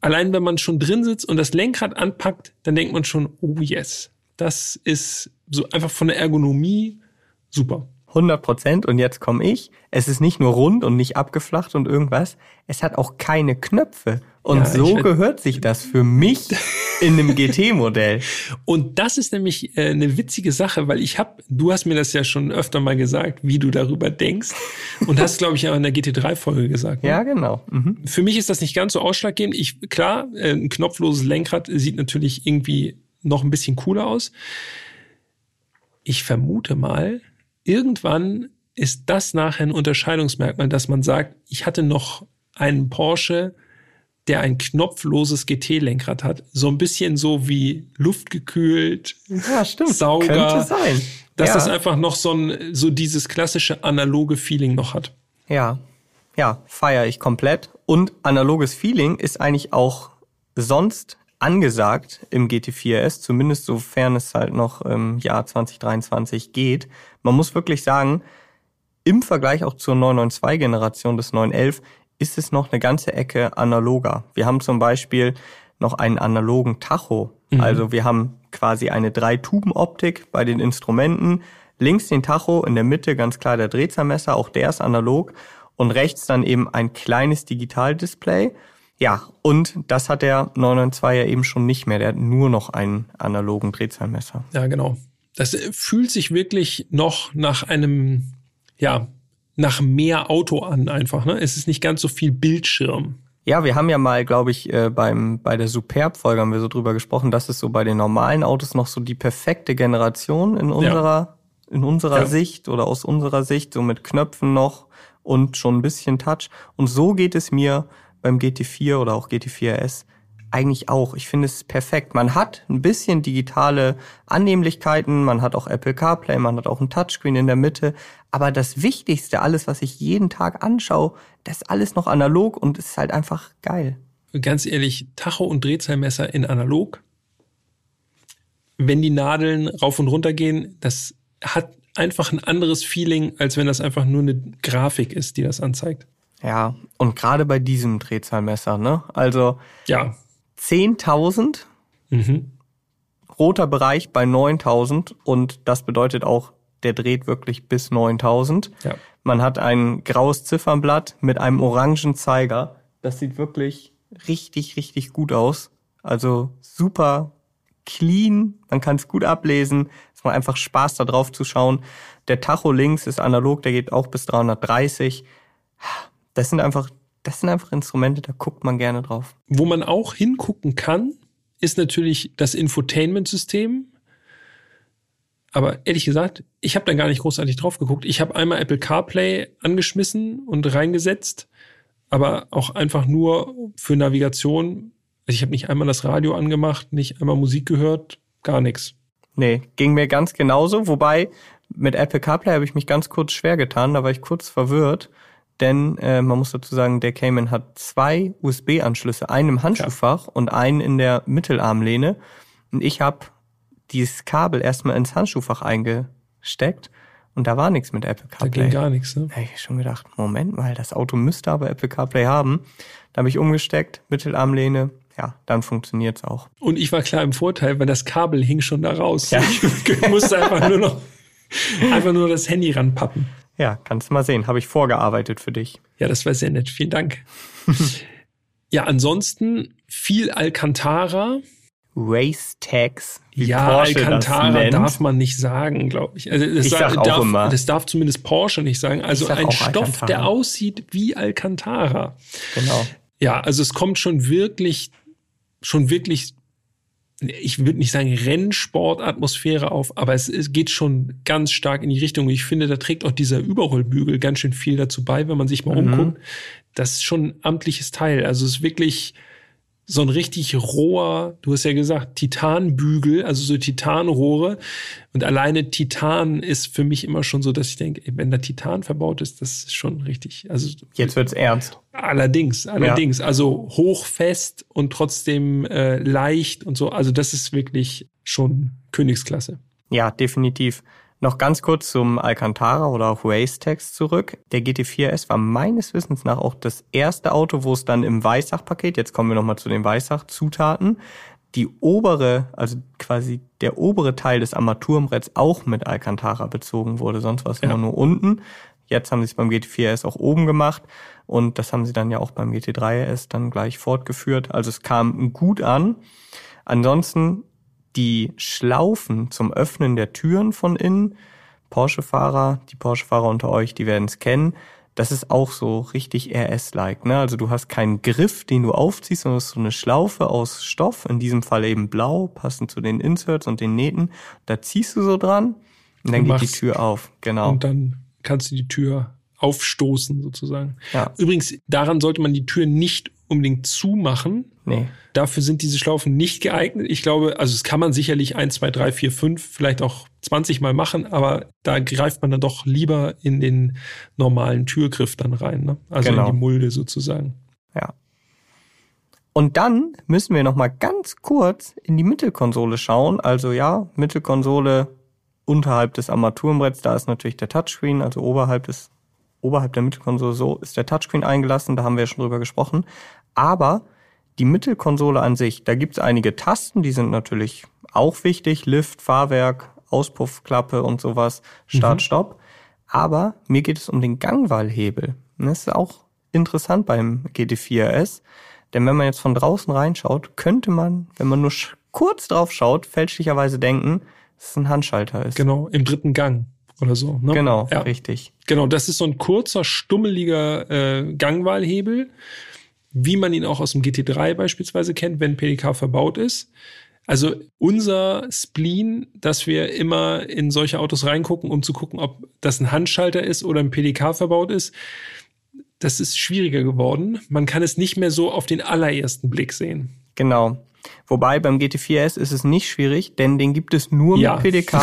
A: Allein wenn man schon drin sitzt und das Lenkrad anpackt, dann denkt man schon, oh yes, das ist so einfach von der Ergonomie super.
B: 100 Prozent. Und jetzt komme ich. Es ist nicht nur rund und nicht abgeflacht und irgendwas. Es hat auch keine Knöpfe. Und ja, so gehört sich das für mich in einem GT-Modell.
A: Und das ist nämlich äh, eine witzige Sache, weil ich habe, du hast mir das ja schon öfter mal gesagt, wie du darüber denkst. Und hast, glaube ich, auch in der GT3-Folge gesagt.
B: Ne? Ja, genau. Mhm.
A: Für mich ist das nicht ganz so ausschlaggebend. Ich, klar, äh, ein knopfloses Lenkrad sieht natürlich irgendwie noch ein bisschen cooler aus. Ich vermute mal, irgendwann ist das nachher ein Unterscheidungsmerkmal, dass man sagt, ich hatte noch einen Porsche, der ein knopfloses GT-Lenkrad hat. So ein bisschen so wie luftgekühlt,
B: ja, stimmt.
A: Sauger.
B: Könnte sein.
A: Dass ja. das einfach noch so ein, so dieses klassische analoge Feeling noch hat.
B: Ja. Ja, feiere ich komplett. Und analoges Feeling ist eigentlich auch sonst angesagt im GT4S, zumindest sofern es halt noch im Jahr 2023 geht. Man muss wirklich sagen, im Vergleich auch zur 992-Generation des 911 ist es noch eine ganze Ecke analoger. Wir haben zum Beispiel noch einen analogen Tacho. Mhm. Also wir haben quasi eine Drei-Tuben-Optik bei den Instrumenten. Links den Tacho, in der Mitte ganz klar der Drehzahlmesser, auch der ist analog. Und rechts dann eben ein kleines Digitaldisplay. Ja, und das hat der 992 ja eben schon nicht mehr. Der hat nur noch einen analogen Drehzahlmesser.
A: Ja, genau. Das fühlt sich wirklich noch nach einem, ja, nach mehr Auto an einfach. Ne? Es ist nicht ganz so viel Bildschirm.
B: Ja, wir haben ja mal, glaube ich, äh, beim bei der Superb-Folge haben wir so drüber gesprochen, dass es so bei den normalen Autos noch so die perfekte Generation in unserer ja. in unserer ja. Sicht oder aus unserer Sicht so mit Knöpfen noch und schon ein bisschen Touch. Und so geht es mir beim GT4 oder auch GT4S eigentlich auch. Ich finde es perfekt. Man hat ein bisschen digitale Annehmlichkeiten, man hat auch Apple CarPlay, man hat auch ein Touchscreen in der Mitte. Aber das Wichtigste, alles, was ich jeden Tag anschaue, das ist alles noch analog und es ist halt einfach geil.
A: Ganz ehrlich, Tacho und Drehzahlmesser in analog. Wenn die Nadeln rauf und runter gehen, das hat einfach ein anderes Feeling, als wenn das einfach nur eine Grafik ist, die das anzeigt.
B: Ja, und gerade bei diesem Drehzahlmesser, ne? Also
A: ja.
B: 10.000, mhm. roter Bereich bei 9.000 und das bedeutet auch, der dreht wirklich bis 9.000. Ja. Man hat ein graues Ziffernblatt mit einem orangen Zeiger. Das sieht wirklich richtig, richtig gut aus. Also super clean, man kann es gut ablesen. Es macht einfach Spaß, da drauf zu schauen. Der Tacho links ist analog, der geht auch bis 330. Das sind einfach das sind einfach Instrumente, da guckt man gerne drauf.
A: Wo man auch hingucken kann, ist natürlich das Infotainment-System. Aber ehrlich gesagt, ich habe da gar nicht großartig drauf geguckt. Ich habe einmal Apple CarPlay angeschmissen und reingesetzt, aber auch einfach nur für Navigation. Also ich habe nicht einmal das Radio angemacht, nicht einmal Musik gehört, gar nichts.
B: Nee, ging mir ganz genauso. Wobei mit Apple CarPlay habe ich mich ganz kurz schwer getan, da war ich kurz verwirrt denn äh, man muss dazu sagen, der Cayman hat zwei USB-Anschlüsse, einen im Handschuhfach ja. und einen in der Mittelarmlehne. Und ich habe dieses Kabel erstmal ins Handschuhfach eingesteckt und da war nichts mit Apple CarPlay.
A: Da ging gar nichts, ne?
B: Da hab ich schon gedacht, Moment mal, das Auto müsste aber Apple CarPlay haben. Da habe ich umgesteckt, Mittelarmlehne, ja, dann funktioniert's auch.
A: Und ich war klar im Vorteil, weil das Kabel hing schon da raus. Ja. Ich musste einfach nur noch einfach nur das Handy ranpappen.
B: Ja, kannst du mal sehen. Habe ich vorgearbeitet für dich.
A: Ja, das war sehr nett. Vielen Dank. ja, ansonsten viel Alcantara.
B: Race Tags.
A: Ja, Porsche Alcantara darf man nicht sagen, glaube ich. Also das,
B: ich sag auch
A: darf,
B: immer.
A: das darf zumindest Porsche nicht sagen. Also ein Stoff, Alcantara. der aussieht wie Alcantara.
B: Genau.
A: Ja, also es kommt schon wirklich, schon wirklich ich würde nicht sagen Rennsportatmosphäre auf, aber es, es geht schon ganz stark in die Richtung. Und ich finde, da trägt auch dieser Überrollbügel ganz schön viel dazu bei, wenn man sich mal mhm. umguckt. Das ist schon ein amtliches Teil. Also es ist wirklich so ein richtig roher, du hast ja gesagt, Titanbügel, also so Titanrohre. Und alleine Titan ist für mich immer schon so, dass ich denke, wenn da Titan verbaut ist, das ist schon richtig. Also
B: jetzt wird's ernst.
A: Allerdings, allerdings, ja. also hochfest und trotzdem äh, leicht und so. Also das ist wirklich schon Königsklasse.
B: Ja, definitiv. Noch ganz kurz zum Alcantara oder auch Racetex zurück. Der GT4S war meines Wissens nach auch das erste Auto, wo es dann im Weissach-Paket, jetzt kommen wir nochmal zu den Weissach-Zutaten, die obere, also quasi der obere Teil des Armaturenbretts auch mit Alcantara bezogen wurde. Sonst war es ja. immer nur unten. Jetzt haben sie es beim GT4S auch oben gemacht und das haben sie dann ja auch beim GT3S dann gleich fortgeführt. Also es kam gut an. Ansonsten die Schlaufen zum Öffnen der Türen von innen, Porsche-Fahrer, die Porsche-Fahrer unter euch, die werden es kennen, das ist auch so richtig RS-like. Ne? Also du hast keinen Griff, den du aufziehst, sondern es ist so eine Schlaufe aus Stoff, in diesem Fall eben blau, passend zu den Inserts und den Nähten. Da ziehst du so dran und dann geht die Tür auf. Genau.
A: Und dann kannst du die Tür aufstoßen sozusagen. Ja. Übrigens, daran sollte man die Tür nicht unbedingt zumachen. Nee. Dafür sind diese Schlaufen nicht geeignet. Ich glaube, also es kann man sicherlich ein, zwei, drei, vier, fünf, vielleicht auch 20 Mal machen, aber da greift man dann doch lieber in den normalen Türgriff dann rein, ne? also genau. in die Mulde sozusagen.
B: Ja. Und dann müssen wir noch mal ganz kurz in die Mittelkonsole schauen. Also ja, Mittelkonsole unterhalb des Armaturenbretts, da ist natürlich der Touchscreen, also oberhalb des oberhalb der Mittelkonsole so ist der Touchscreen eingelassen, da haben wir ja schon drüber gesprochen. Aber die Mittelkonsole an sich, da gibt es einige Tasten, die sind natürlich auch wichtig. Lift, Fahrwerk, Auspuffklappe und sowas, Start, mhm. Stopp. Aber mir geht es um den Gangwahlhebel. Das ist auch interessant beim GT4S. Denn wenn man jetzt von draußen reinschaut, könnte man, wenn man nur kurz drauf schaut, fälschlicherweise denken, dass es ein Handschalter ist.
A: Genau, im dritten Gang oder so.
B: Ne? Genau, ja. richtig.
A: Genau, das ist so ein kurzer, stummeliger äh, Gangwahlhebel wie man ihn auch aus dem GT3 beispielsweise kennt, wenn PDK verbaut ist. Also unser Spleen, dass wir immer in solche Autos reingucken, um zu gucken, ob das ein Handschalter ist oder ein PDK verbaut ist, das ist schwieriger geworden. Man kann es nicht mehr so auf den allerersten Blick sehen.
B: Genau. Wobei beim GT4S ist es nicht schwierig, denn den gibt es nur ja. mit PDK.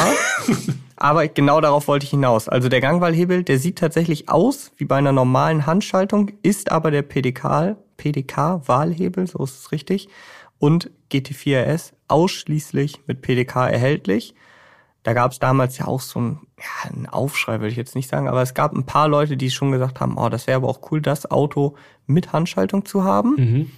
B: Aber genau darauf wollte ich hinaus. Also der Gangwahlhebel, der sieht tatsächlich aus wie bei einer normalen Handschaltung, ist aber der PDK, PDK-Wahlhebel, so ist es richtig, und GT4S ausschließlich mit PDK erhältlich. Da gab es damals ja auch so ein, ja, einen Aufschrei, will ich jetzt nicht sagen, aber es gab ein paar Leute, die schon gesagt haben, oh, das wäre aber auch cool, das Auto mit Handschaltung zu haben. Mhm.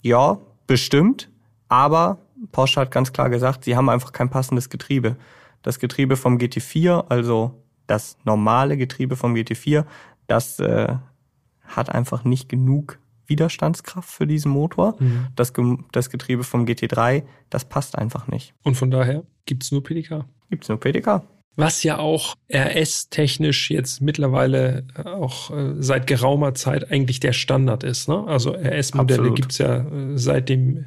B: Ja, bestimmt. Aber Porsche hat ganz klar gesagt, sie haben einfach kein passendes Getriebe. Das Getriebe vom GT4, also das normale Getriebe vom GT4, das äh, hat einfach nicht genug Widerstandskraft für diesen Motor. Mhm. Das, das Getriebe vom GT3, das passt einfach nicht.
A: Und von daher gibt's nur PDK.
B: Gibt's nur PDK.
A: Was ja auch RS-technisch jetzt mittlerweile äh, auch äh, seit geraumer Zeit eigentlich der Standard ist. Ne? Also RS-Modelle gibt's ja äh, seit dem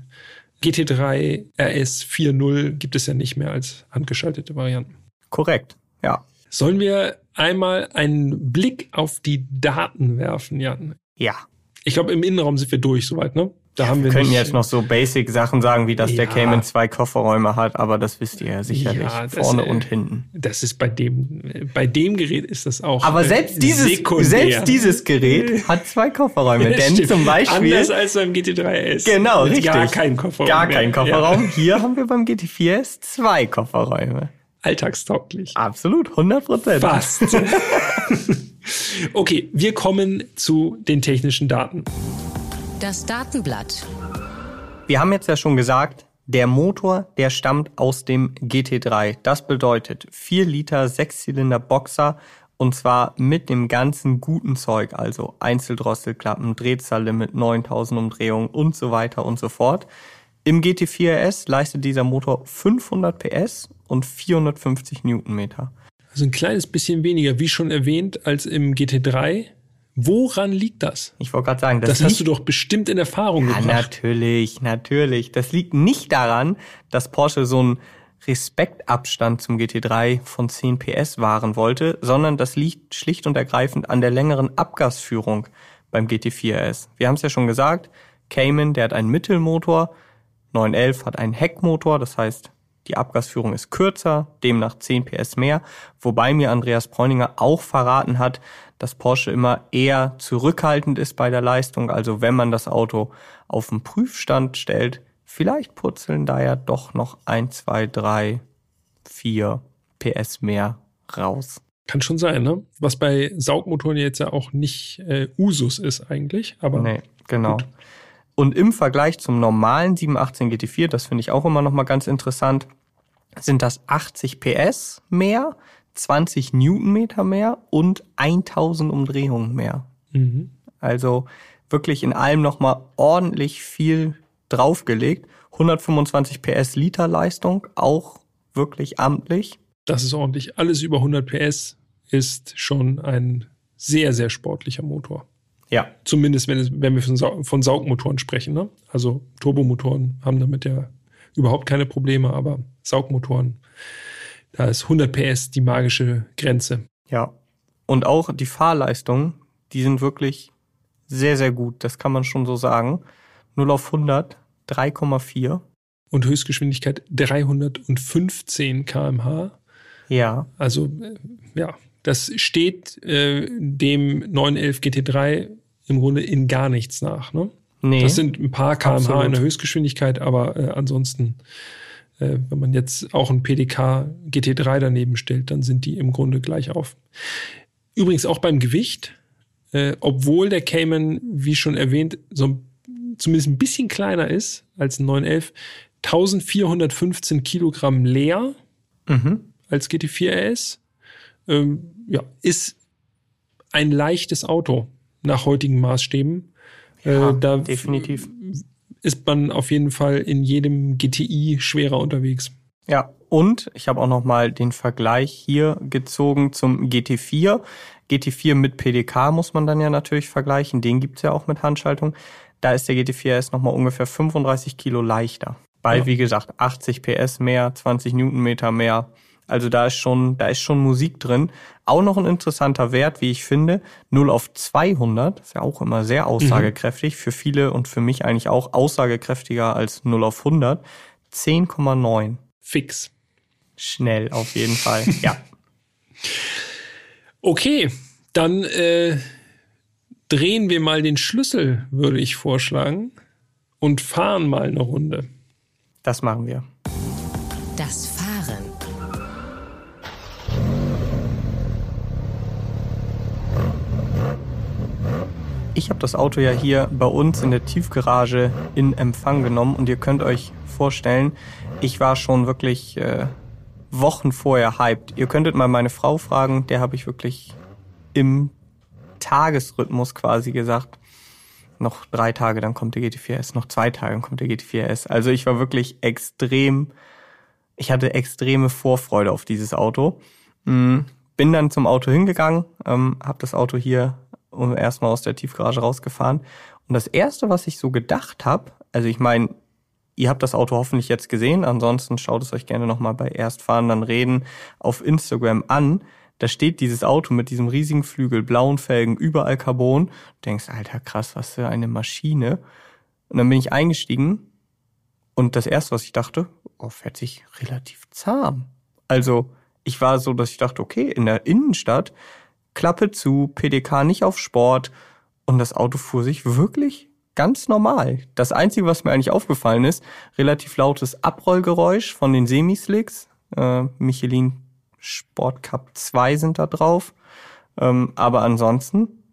A: GT3 RS 4.0 gibt es ja nicht mehr als handgeschaltete Varianten.
B: Korrekt, ja.
A: Sollen wir einmal einen Blick auf die Daten werfen, Jan?
B: Ja.
A: Ich glaube, im Innenraum sind wir durch soweit, ne?
B: Da haben wir, wir können jetzt noch so Basic-Sachen sagen, wie dass ja. der Cayman zwei Kofferräume hat, aber das wisst ihr ja sicherlich, ja, vorne das, und hinten.
A: Das ist bei dem, bei dem Gerät ist das auch.
B: Aber selbst dieses, selbst dieses Gerät hat zwei Kofferräume, denn stimmt. zum Beispiel.
A: Anders als beim GT3S.
B: Genau, richtig.
A: Gar kein Kofferraum.
B: Gar kein Kofferraum. Ja. Hier haben wir beim GT4S zwei Kofferräume.
A: Alltagstauglich.
B: Absolut, 100 Prozent.
A: Fast. okay, wir kommen zu den technischen Daten.
C: Das Datenblatt.
B: Wir haben jetzt ja schon gesagt, der Motor, der stammt aus dem GT3. Das bedeutet 4 Liter Sechszylinder Boxer und zwar mit dem ganzen guten Zeug, also Einzeldrosselklappen, Drehzahllimit 9000 Umdrehungen und so weiter und so fort. Im GT4 RS leistet dieser Motor 500 PS und 450 Newtonmeter.
A: Also ein kleines bisschen weniger, wie schon erwähnt, als im GT3 Woran liegt das?
B: Ich wollte gerade sagen, das,
A: das hast du doch bestimmt in Erfahrung
B: ja,
A: gebracht.
B: natürlich, natürlich. Das liegt nicht daran, dass Porsche so einen Respektabstand zum GT3 von 10 PS wahren wollte, sondern das liegt schlicht und ergreifend an der längeren Abgasführung beim GT4S. Wir haben es ja schon gesagt, Cayman, der hat einen Mittelmotor, 911 hat einen Heckmotor, das heißt, die Abgasführung ist kürzer, demnach 10 PS mehr, wobei mir Andreas Bräuninger auch verraten hat, dass Porsche immer eher zurückhaltend ist bei der Leistung. Also wenn man das Auto auf den Prüfstand stellt, vielleicht purzeln da ja doch noch ein, zwei, drei, vier PS mehr raus.
A: Kann schon sein, ne? Was bei Saugmotoren jetzt ja auch nicht äh, Usus ist eigentlich, aber.
B: Nee, genau. Gut. Und im Vergleich zum normalen 718 GT4, das finde ich auch immer noch mal ganz interessant, sind das 80 PS mehr, 20 Newtonmeter mehr und 1000 Umdrehungen mehr. Mhm. Also wirklich in allem nochmal ordentlich viel draufgelegt. 125 PS Liter Leistung, auch wirklich amtlich.
A: Das ist ordentlich. Alles über 100 PS ist schon ein sehr, sehr sportlicher Motor.
B: Ja.
A: Zumindest, wenn, es, wenn wir von, Sa von Saugmotoren sprechen. Ne? Also Turbomotoren haben damit ja überhaupt keine Probleme, aber Saugmotoren da ist 100 PS die magische Grenze.
B: Ja. Und auch die Fahrleistungen, die sind wirklich sehr, sehr gut. Das kann man schon so sagen. 0 auf 100, 3,4.
A: Und Höchstgeschwindigkeit 315 kmh.
B: Ja.
A: Also, äh, ja, das steht äh, dem 911 GT3 im Grunde in gar nichts nach. Ne? Nee. Das sind ein paar kmh Absolut. in der Höchstgeschwindigkeit, aber äh, ansonsten äh, wenn man jetzt auch ein PDK GT3 daneben stellt, dann sind die im Grunde gleich auf. Übrigens auch beim Gewicht, äh, obwohl der Cayman, wie schon erwähnt, so zumindest ein bisschen kleiner ist als ein 911, 1415 Kilogramm leer mhm. als GT4 RS. Ähm, ja, ist ein leichtes Auto nach heutigen Maßstäben.
B: Ja, äh, da definitiv
A: ist man auf jeden Fall in jedem GTI schwerer unterwegs.
B: Ja, und ich habe auch noch mal den Vergleich hier gezogen zum GT4. GT4 mit PDK muss man dann ja natürlich vergleichen. Den gibt's ja auch mit Handschaltung. Da ist der GT4 S nochmal ungefähr 35 Kilo leichter. Bei, ja. wie gesagt, 80 PS mehr, 20 Newtonmeter mehr. Also da ist schon, da ist schon Musik drin. Auch noch ein interessanter Wert, wie ich finde. 0 auf 200, ist ja auch immer sehr aussagekräftig. Mhm. Für viele und für mich eigentlich auch aussagekräftiger als 0 auf 100. 10,9.
A: Fix.
B: Schnell auf jeden Fall, ja.
A: Okay, dann äh, drehen wir mal den Schlüssel, würde ich vorschlagen, und fahren mal eine Runde.
B: Das machen wir.
C: Das
B: Ich habe das Auto ja hier bei uns in der Tiefgarage in Empfang genommen und ihr könnt euch vorstellen, ich war schon wirklich äh, Wochen vorher hyped. Ihr könntet mal meine Frau fragen, der habe ich wirklich im Tagesrhythmus quasi gesagt, noch drei Tage, dann kommt der GT4S, noch zwei Tage, dann kommt der GT4S. Also ich war wirklich extrem, ich hatte extreme Vorfreude auf dieses Auto. Mhm. Bin dann zum Auto hingegangen, ähm, habe das Auto hier erstmal aus der Tiefgarage rausgefahren. Und das erste, was ich so gedacht habe, also ich meine, ihr habt das Auto hoffentlich jetzt gesehen, ansonsten schaut es euch gerne nochmal bei Erstfahren dann reden auf Instagram an. Da steht dieses Auto mit diesem riesigen Flügel, blauen Felgen, überall Carbon. Du denkst, alter krass, was für eine Maschine. Und dann bin ich eingestiegen und das erste, was ich dachte, oh, fährt sich relativ zahm. Also ich war so, dass ich dachte, okay, in der Innenstadt Klappe zu, PDK nicht auf Sport und das Auto fuhr sich wirklich ganz normal. Das Einzige, was mir eigentlich aufgefallen ist, relativ lautes Abrollgeräusch von den Semislicks. Äh, Michelin Sport Cup 2 sind da drauf. Ähm, aber ansonsten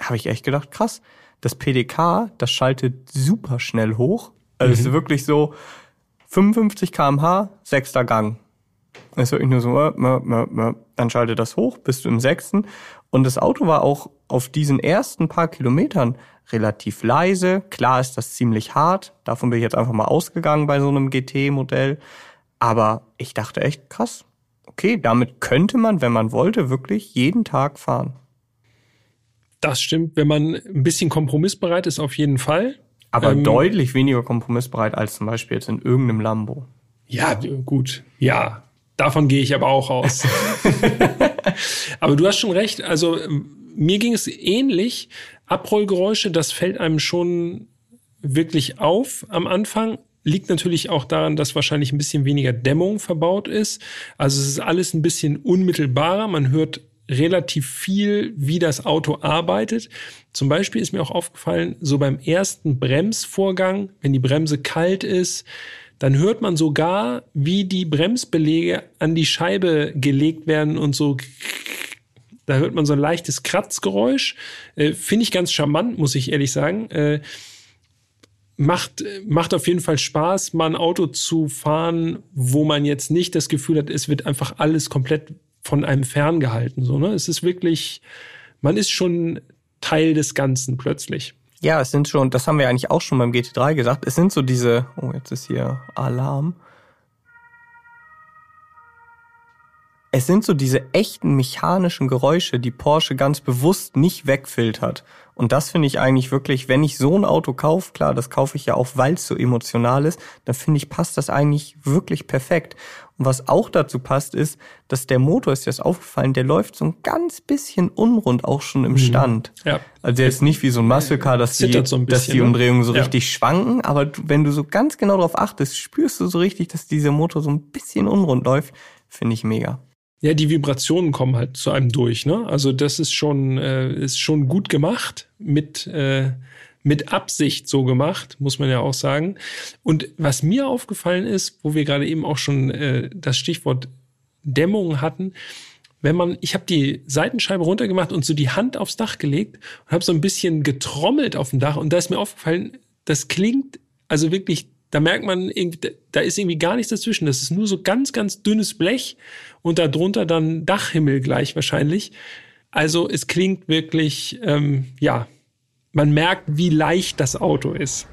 B: habe ich echt gedacht, krass, das PDK, das schaltet super schnell hoch. Also mhm. es ist mhm. wirklich so 55 kmh, sechster Gang. Es ist wirklich nur so, äh, äh, äh, dann schaltet das hoch, bist du im sechsten. Und das Auto war auch auf diesen ersten paar Kilometern relativ leise. Klar ist das ziemlich hart. Davon bin ich jetzt einfach mal ausgegangen bei so einem GT-Modell. Aber ich dachte echt krass. Okay, damit könnte man, wenn man wollte, wirklich jeden Tag fahren.
A: Das stimmt. Wenn man ein bisschen kompromissbereit ist, auf jeden Fall.
B: Aber ähm, deutlich weniger kompromissbereit als zum Beispiel jetzt in irgendeinem Lambo.
A: Ja, gut. Ja, davon gehe ich aber auch aus. aber du hast schon recht. Also mir ging es ähnlich. Abrollgeräusche, das fällt einem schon wirklich auf am Anfang. Liegt natürlich auch daran, dass wahrscheinlich ein bisschen weniger Dämmung verbaut ist. Also es ist alles ein bisschen unmittelbarer. Man hört relativ viel, wie das Auto arbeitet. Zum Beispiel ist mir auch aufgefallen, so beim ersten Bremsvorgang, wenn die Bremse kalt ist, dann hört man sogar, wie die Bremsbelege an die Scheibe gelegt werden und so da hört man so ein leichtes Kratzgeräusch. Äh, Finde ich ganz charmant, muss ich ehrlich sagen. Äh, macht, macht auf jeden Fall Spaß, mal ein Auto zu fahren, wo man jetzt nicht das Gefühl hat, es wird einfach alles komplett von einem ferngehalten. So, ne? Es ist wirklich, man ist schon Teil des Ganzen plötzlich.
B: Ja, es sind schon, das haben wir eigentlich auch schon beim GT3 gesagt, es sind so diese, oh, jetzt ist hier Alarm. Es sind so diese echten mechanischen Geräusche, die Porsche ganz bewusst nicht wegfiltert. Und das finde ich eigentlich wirklich, wenn ich so ein Auto kaufe, klar, das kaufe ich ja auch, weil es so emotional ist, dann finde ich, passt das eigentlich wirklich perfekt. Und was auch dazu passt, ist, dass der Motor, ist dir das aufgefallen, der läuft so ein ganz bisschen unrund auch schon im mhm. Stand. Ja. Also jetzt nicht wie so ein Muscle Car, dass die, so bisschen, dass die ne? Umdrehungen so ja. richtig schwanken, aber wenn du so ganz genau darauf achtest, spürst du so richtig, dass dieser Motor so ein bisschen unrund läuft. Finde ich mega.
A: Ja, die Vibrationen kommen halt zu einem durch. Ne? Also das ist schon äh, ist schon gut gemacht mit äh, mit Absicht so gemacht, muss man ja auch sagen. Und was mir aufgefallen ist, wo wir gerade eben auch schon äh, das Stichwort Dämmung hatten, wenn man, ich habe die Seitenscheibe runtergemacht und so die Hand aufs Dach gelegt und habe so ein bisschen getrommelt auf dem Dach und da ist mir aufgefallen, das klingt also wirklich da merkt man, da ist irgendwie gar nichts dazwischen. Das ist nur so ganz, ganz dünnes Blech und darunter dann Dachhimmel gleich wahrscheinlich. Also es klingt wirklich, ähm, ja, man merkt, wie leicht das Auto ist.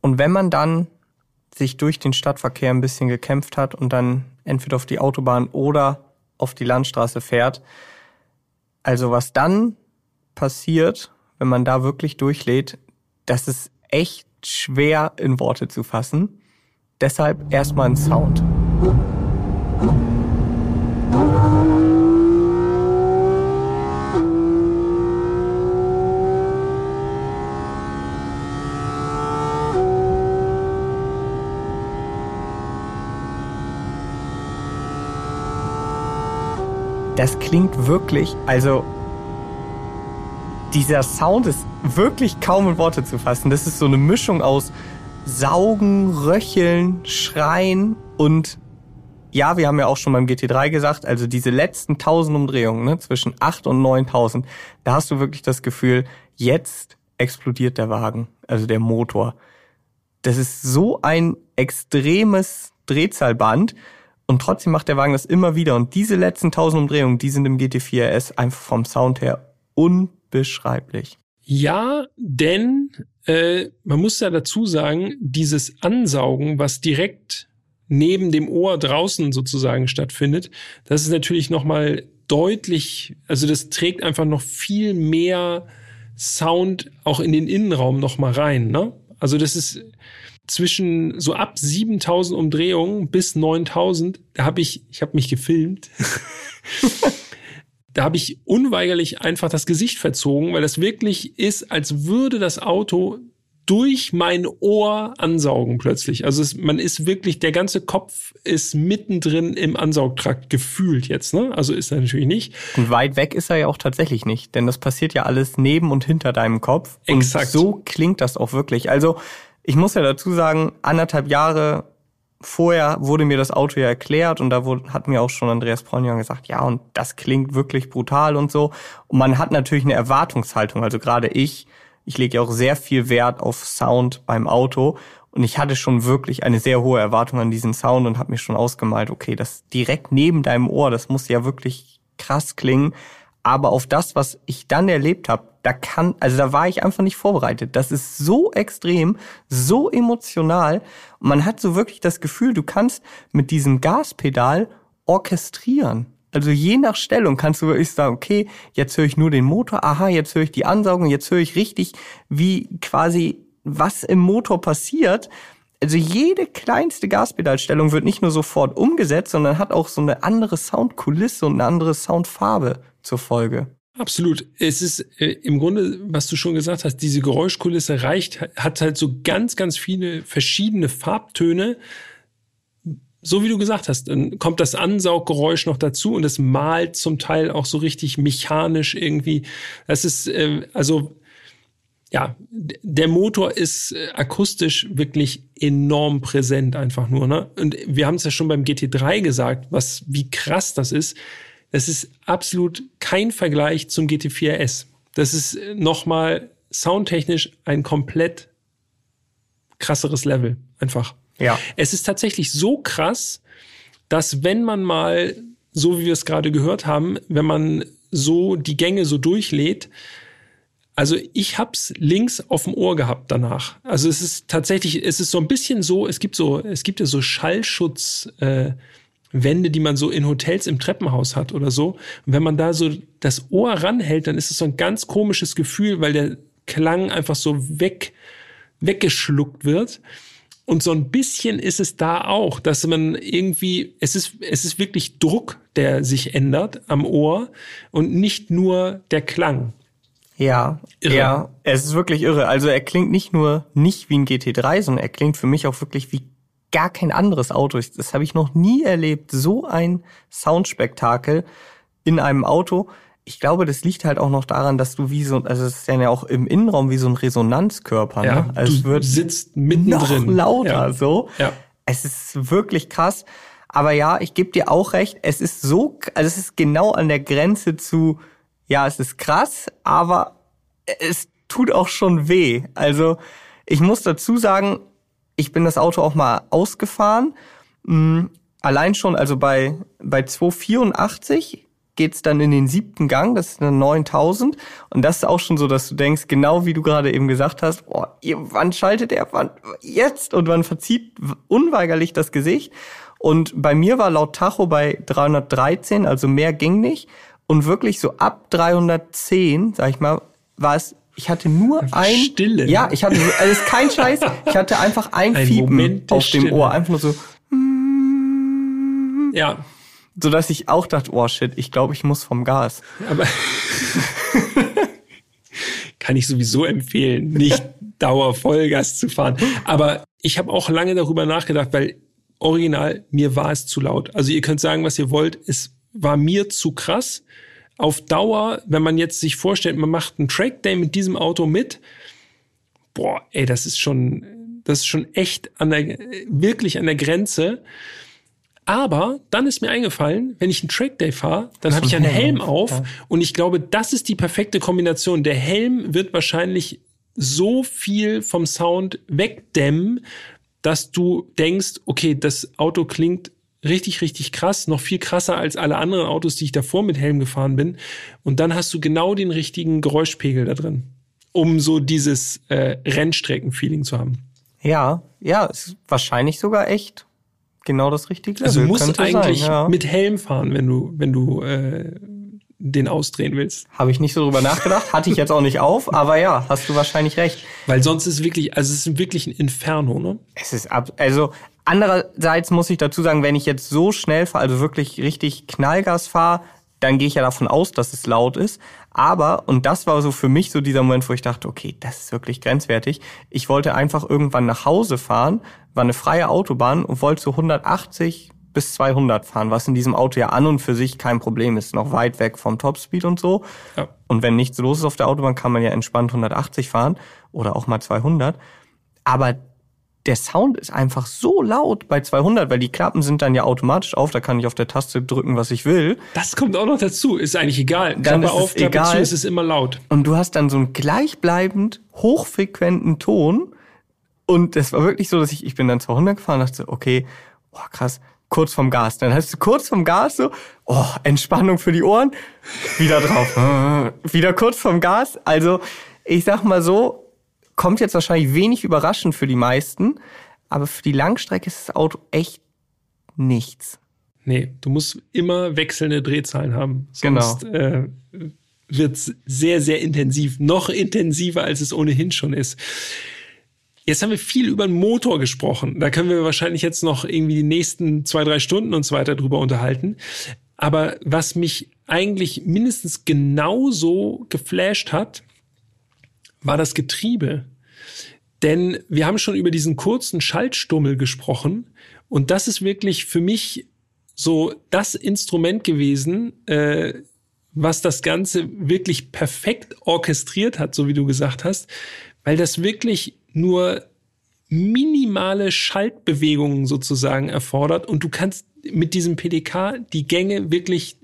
B: Und wenn man dann sich durch den Stadtverkehr ein bisschen gekämpft hat und dann entweder auf die Autobahn oder auf die Landstraße fährt, also was dann passiert, wenn man da wirklich durchlädt, das ist echt schwer in Worte zu fassen. Deshalb erstmal ein Sound. Das klingt wirklich, also dieser Sound ist wirklich kaum in Worte zu fassen. Das ist so eine Mischung aus Saugen, Röcheln, Schreien und ja, wir haben ja auch schon beim GT3 gesagt, also diese letzten 1000 Umdrehungen, ne, zwischen 8 und 9000, da hast du wirklich das Gefühl, jetzt explodiert der Wagen, also der Motor. Das ist so ein extremes Drehzahlband und trotzdem macht der Wagen das immer wieder. Und diese letzten 1000 Umdrehungen, die sind im GT4 RS einfach vom Sound her unbeschreiblich.
A: Ja, denn äh, man muss ja dazu sagen, dieses Ansaugen, was direkt neben dem Ohr draußen sozusagen stattfindet, das ist natürlich noch mal deutlich, also das trägt einfach noch viel mehr Sound auch in den Innenraum noch mal rein. Ne? Also das ist zwischen so ab 7000 Umdrehungen bis 9000, da habe ich, ich habe mich gefilmt. da habe ich unweigerlich einfach das Gesicht verzogen, weil das wirklich ist, als würde das Auto durch mein Ohr ansaugen plötzlich. Also es, man ist wirklich, der ganze Kopf ist mittendrin im Ansaugtrakt gefühlt jetzt, ne? Also ist er natürlich nicht.
B: Und weit weg ist er ja auch tatsächlich nicht, denn das passiert ja alles neben und hinter deinem Kopf. Exakt. Und so klingt das auch wirklich. Also ich muss ja dazu sagen, anderthalb Jahre vorher wurde mir das Auto ja erklärt und da wurde, hat mir auch schon Andreas Bronjang gesagt, ja, und das klingt wirklich brutal und so. Und man hat natürlich eine Erwartungshaltung. Also gerade ich, ich lege ja auch sehr viel Wert auf Sound beim Auto. Und ich hatte schon wirklich eine sehr hohe Erwartung an diesen Sound und habe mir schon ausgemalt, okay, das direkt neben deinem Ohr, das muss ja wirklich krass klingen. Aber auf das, was ich dann erlebt habe, da kann, also da war ich einfach nicht vorbereitet. Das ist so extrem, so emotional. Man hat so wirklich das Gefühl, du kannst mit diesem Gaspedal orchestrieren. Also je nach Stellung kannst du wirklich sagen, okay, jetzt höre ich nur den Motor, aha, jetzt höre ich die Ansaugung, jetzt höre ich richtig, wie quasi was im Motor passiert. Also jede kleinste Gaspedalstellung wird nicht nur sofort umgesetzt, sondern hat auch so eine andere Soundkulisse und eine andere Soundfarbe zur Folge.
A: Absolut. Es ist äh, im Grunde, was du schon gesagt hast, diese Geräuschkulisse reicht, hat halt so ganz, ganz viele verschiedene Farbtöne. So wie du gesagt hast, dann kommt das Ansauggeräusch noch dazu und es malt zum Teil auch so richtig mechanisch irgendwie. Das ist, äh, also, ja, der Motor ist äh, akustisch wirklich enorm präsent einfach nur, ne? Und wir haben es ja schon beim GT3 gesagt, was, wie krass das ist es ist absolut kein Vergleich zum GT4S. Das ist nochmal soundtechnisch ein komplett krasseres Level. Einfach.
B: Ja.
A: Es ist tatsächlich so krass, dass wenn man mal, so wie wir es gerade gehört haben, wenn man so die Gänge so durchlädt, also ich hab's links auf dem Ohr gehabt danach. Also es ist tatsächlich, es ist so ein bisschen so, es gibt so, es gibt ja so Schallschutz, äh, Wände, die man so in Hotels im Treppenhaus hat oder so. Und wenn man da so das Ohr ranhält, dann ist es so ein ganz komisches Gefühl, weil der Klang einfach so weg, weggeschluckt wird. Und so ein bisschen ist es da auch, dass man irgendwie, es ist, es ist wirklich Druck, der sich ändert am Ohr und nicht nur der Klang.
B: Ja, irre. ja, es ist wirklich irre. Also er klingt nicht nur nicht wie ein GT3, sondern er klingt für mich auch wirklich wie gar kein anderes Auto. Das habe ich noch nie erlebt. So ein Soundspektakel in einem Auto. Ich glaube, das liegt halt auch noch daran, dass du wie so, also es ist ja auch im Innenraum wie so ein Resonanzkörper.
A: Ja,
B: ne? Also
A: du
B: es wird
A: sitzt mittendrin.
B: noch lauter
A: Ja.
B: so.
A: Ja.
B: Es ist wirklich krass. Aber ja, ich gebe dir auch recht. Es ist so, also es ist genau an der Grenze zu, ja, es ist krass, aber es tut auch schon weh. Also ich muss dazu sagen, ich bin das Auto auch mal ausgefahren. Mm, Allein schon, also bei, bei 284 geht's dann in den siebten Gang, das ist eine 9000. Und das ist auch schon so, dass du denkst, genau wie du gerade eben gesagt hast, ihr- wann schaltet er, wann, jetzt? Und man verzieht unweigerlich das Gesicht. Und bei mir war laut Tacho bei 313, also mehr ging nicht. Und wirklich so ab 310, sag ich mal, war es, ich hatte nur ein...
A: Stille.
B: Ja, ich hatte, also es ist kein Scheiß, ich hatte einfach ein,
A: Ein
B: Fiepen
A: Moment
B: auf dem
A: Stille.
B: Ohr. Einfach nur so,
A: Ja,
B: so dass ich auch dachte, oh shit, ich glaube, ich muss vom Gas.
A: aber kann ich sowieso empfehlen, nicht Dauer Vollgas zu fahren. Aber ich habe auch lange darüber nachgedacht, weil original mir war es zu laut. Also ihr könnt sagen, was ihr wollt, es war mir zu krass. Auf Dauer, wenn man jetzt sich vorstellt, man macht einen Track Day mit diesem Auto mit, boah, ey, das ist schon, das ist schon echt an der, wirklich an der Grenze. Aber dann ist mir eingefallen, wenn ich einen Trackday fahre, dann habe ich einen Helm auf und ich glaube, das ist die perfekte Kombination. Der Helm wird wahrscheinlich so viel vom Sound wegdämmen, dass du denkst, okay, das Auto klingt richtig, richtig krass, noch viel krasser als alle anderen Autos, die ich davor mit Helm gefahren bin. Und dann hast du genau den richtigen Geräuschpegel da drin, um so dieses äh, Rennstrecken-Feeling zu haben.
B: Ja, ja, ist wahrscheinlich sogar echt genau das richtige
A: Also du musst eigentlich
B: sein, ja.
A: mit Helm fahren, wenn du, wenn du äh, den ausdrehen willst.
B: Habe ich nicht so drüber nachgedacht, hatte ich jetzt auch nicht auf, aber ja, hast du wahrscheinlich recht.
A: Weil sonst ist wirklich, also es ist wirklich ein Inferno, ne?
B: Es ist ab, also andererseits muss ich dazu sagen, wenn ich jetzt so schnell fahre, also wirklich richtig Knallgas fahre, dann gehe ich ja davon aus, dass es laut ist. Aber, und das war so für mich so dieser Moment, wo ich dachte, okay, das ist wirklich grenzwertig. Ich wollte einfach irgendwann nach Hause fahren, war eine freie Autobahn und wollte so 180 bis 200 fahren, was in diesem Auto ja an und für sich kein Problem ist, noch weit weg vom Topspeed und so.
A: Ja.
B: Und wenn nichts los ist auf der Autobahn, kann man ja entspannt 180 fahren oder auch mal 200. Aber der Sound ist einfach so laut bei 200, weil die Klappen sind dann ja automatisch auf, da kann ich auf der Taste drücken, was ich will.
A: Das kommt auch noch dazu. Ist eigentlich egal.
B: Dann
A: Klappe
B: ist es
A: auf, Klappe
B: egal.
A: zu, es ist immer laut.
B: Und du hast dann so einen gleichbleibend hochfrequenten Ton. Und das war wirklich so, dass ich, ich bin dann 200 gefahren und dachte, okay, oh krass, kurz vom Gas. Dann hast du kurz vom Gas so, oh, Entspannung für die Ohren, wieder drauf, wieder kurz vom Gas. Also, ich sag mal so, kommt jetzt wahrscheinlich wenig überraschend für die meisten, aber für die Langstrecke ist das Auto echt nichts.
A: Nee, du musst immer wechselnde Drehzahlen haben. Sonst
B: Genau.
A: äh, wird es sehr, sehr intensiv. Noch intensiver, als es ohnehin schon ist. Jetzt haben wir viel über den Motor gesprochen. Da können wir wahrscheinlich jetzt noch irgendwie die nächsten zwei, drei Stunden und so weiter drüber unterhalten. Aber was mich eigentlich mindestens genauso geflasht hat, war das Getriebe. Denn wir haben schon über diesen kurzen Schaltstummel gesprochen. Und das ist wirklich für mich so das Instrument gewesen, äh, was das Ganze wirklich perfekt orchestriert hat, so wie du gesagt hast, weil das wirklich nur minimale Schaltbewegungen sozusagen erfordert und du kannst mit diesem PDK die Gänge wirklich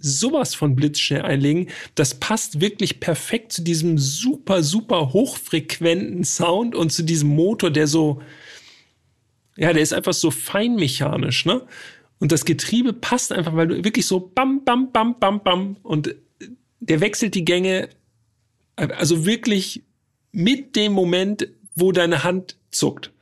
A: sowas von blitzschnell einlegen. Das passt wirklich perfekt zu diesem super, super hochfrequenten Sound und zu diesem Motor, der so, ja, der ist einfach so feinmechanisch, ne? Und das Getriebe passt einfach, weil du wirklich so bam, bam, bam, bam, bam und der wechselt die Gänge, also wirklich mit dem Moment, wo deine Hand zuckt.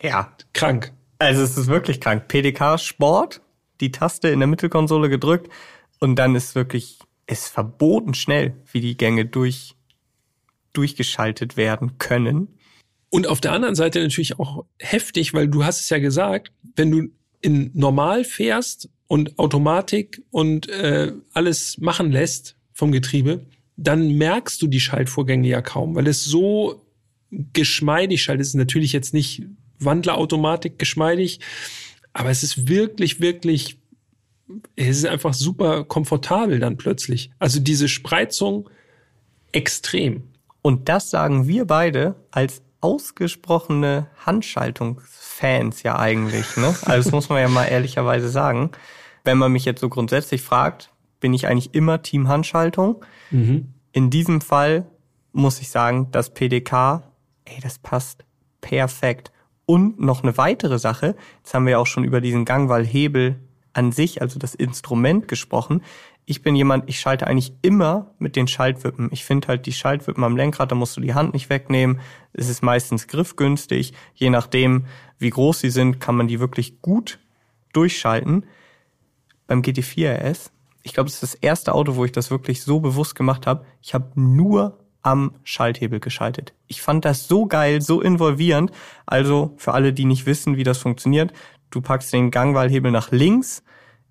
B: Ja.
A: Krank.
B: Also es ist wirklich krank. PDK Sport, die Taste in der Mittelkonsole gedrückt und dann ist wirklich, ist verboten schnell, wie die Gänge durch, durchgeschaltet werden können.
A: Und auf der anderen Seite natürlich auch heftig, weil du hast es ja gesagt, wenn du in normal fährst und Automatik und äh, alles machen lässt vom Getriebe, dann merkst du die Schaltvorgänge ja kaum, weil es so geschmeidig schaltet. Es ist natürlich jetzt nicht Wandlerautomatik geschmeidig, aber es ist wirklich, wirklich, es ist einfach super komfortabel dann plötzlich. Also diese Spreizung extrem.
B: Und das sagen wir beide als ausgesprochene Handschaltungsfans ja eigentlich. Ne? Also das muss man ja mal ehrlicherweise sagen. Wenn man mich jetzt so grundsätzlich fragt, bin ich eigentlich immer Team Handschaltung. In diesem Fall muss ich sagen, das PDK, ey, das passt perfekt. Und noch eine weitere Sache, jetzt haben wir auch schon über diesen Gangwallhebel an sich, also das Instrument gesprochen. Ich bin jemand, ich schalte eigentlich immer mit den Schaltwippen. Ich finde halt die Schaltwippen am Lenkrad, da musst du die Hand nicht wegnehmen. Es ist meistens griffgünstig. Je nachdem, wie groß sie sind, kann man die wirklich gut durchschalten. Beim GT4 RS, ich glaube, das ist das erste Auto, wo ich das wirklich so bewusst gemacht habe. Ich habe nur am Schalthebel geschaltet. Ich fand das so geil, so involvierend. Also für alle, die nicht wissen, wie das funktioniert, du packst den Gangwallhebel nach links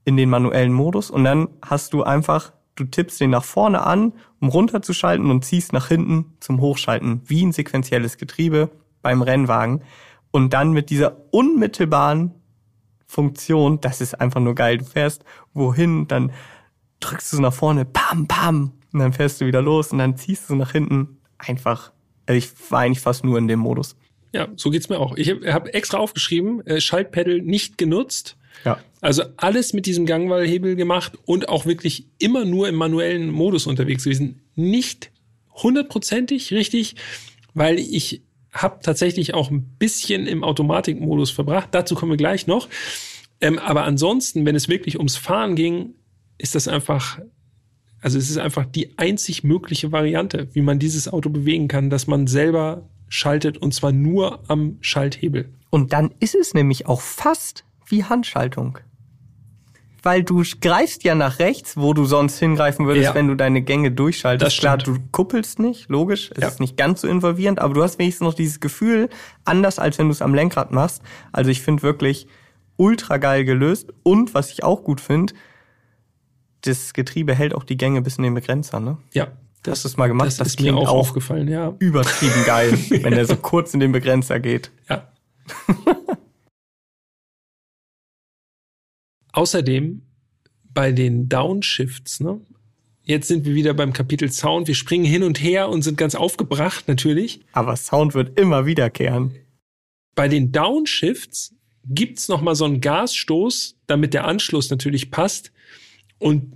B: in den manuellen Modus und dann hast du einfach, du tippst den nach vorne an, um runterzuschalten und ziehst nach hinten zum Hochschalten, wie ein sequenzielles Getriebe beim Rennwagen. Und dann mit dieser unmittelbaren Funktion, das ist einfach nur geil. Du fährst wohin, dann drückst du nach vorne, pam, pam, und dann fährst du wieder los und dann ziehst du nach hinten. Einfach, also ich war eigentlich fast nur in dem Modus.
A: Ja, so geht's mir auch. Ich habe hab extra aufgeschrieben, äh, Schaltpedal nicht genutzt.
B: Ja.
A: Also alles mit diesem Gangwallhebel gemacht und auch wirklich immer nur im manuellen Modus unterwegs gewesen. Nicht hundertprozentig richtig, weil ich habe tatsächlich auch ein bisschen im Automatikmodus verbracht. Dazu kommen wir gleich noch. Ähm, aber ansonsten, wenn es wirklich ums Fahren ging, ist das einfach, also es ist einfach die einzig mögliche Variante, wie man dieses Auto bewegen kann, dass man selber schaltet und zwar nur am Schalthebel.
B: Und dann ist es nämlich auch fast wie Handschaltung. Weil du greifst ja nach rechts, wo du sonst hingreifen würdest,
A: Ja.
B: wenn du deine Gänge durchschaltest.
A: Das
B: Klar, du kuppelst nicht, logisch, es
A: Ja.
B: ist nicht ganz so involvierend, aber du hast wenigstens noch dieses Gefühl, anders als wenn du es am Lenkrad machst. Also ich finde wirklich ultra geil gelöst. Und was ich auch gut finde, das Getriebe hält auch die Gänge bis in den Begrenzer, ne?
A: Ja,
B: Hast du es mal gemacht?
A: das,
B: Das
A: ist mir auch aufgefallen, ja.
B: Übertrieben geil, wenn der so kurz in den Begrenzer geht.
A: Ja. Außerdem bei den Downshifts, ne? Jetzt sind wir wieder beim Kapitel Sound. Wir springen hin und her und sind ganz aufgebracht, natürlich.
B: Aber Sound wird immer wiederkehren.
A: Bei den Downshifts gibt's noch mal so einen Gasstoß, damit der Anschluss natürlich passt. Und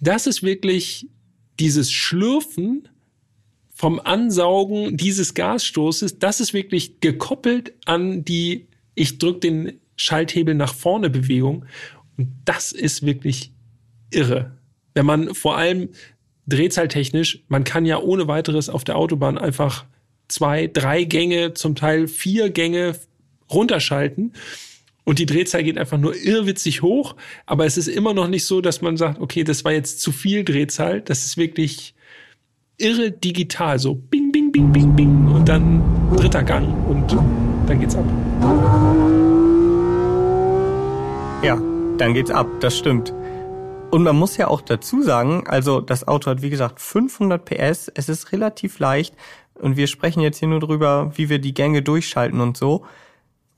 A: das ist wirklich dieses Schlürfen vom Ansaugen dieses Gasstoßes, das ist wirklich gekoppelt an die ich drück den Schalthebel nach vorne Bewegung. Und das ist wirklich irre. Wenn man vor allem drehzahltechnisch, man kann ja ohne weiteres auf der Autobahn einfach zwei, drei Gänge, zum Teil vier Gänge runterschalten. Und die Drehzahl geht einfach nur irrwitzig hoch, aber es ist immer noch nicht so, dass man sagt, okay, das war jetzt zu viel Drehzahl. Das ist wirklich irre digital, so bing, bing, bing, bing, bing und dann dritter Gang und dann geht's ab.
B: Ja, dann geht's ab, das stimmt. Und man muss ja auch dazu sagen, also das Auto hat wie gesagt 500 PS, es ist relativ leicht und wir sprechen jetzt hier nur drüber, wie wir die Gänge durchschalten und so.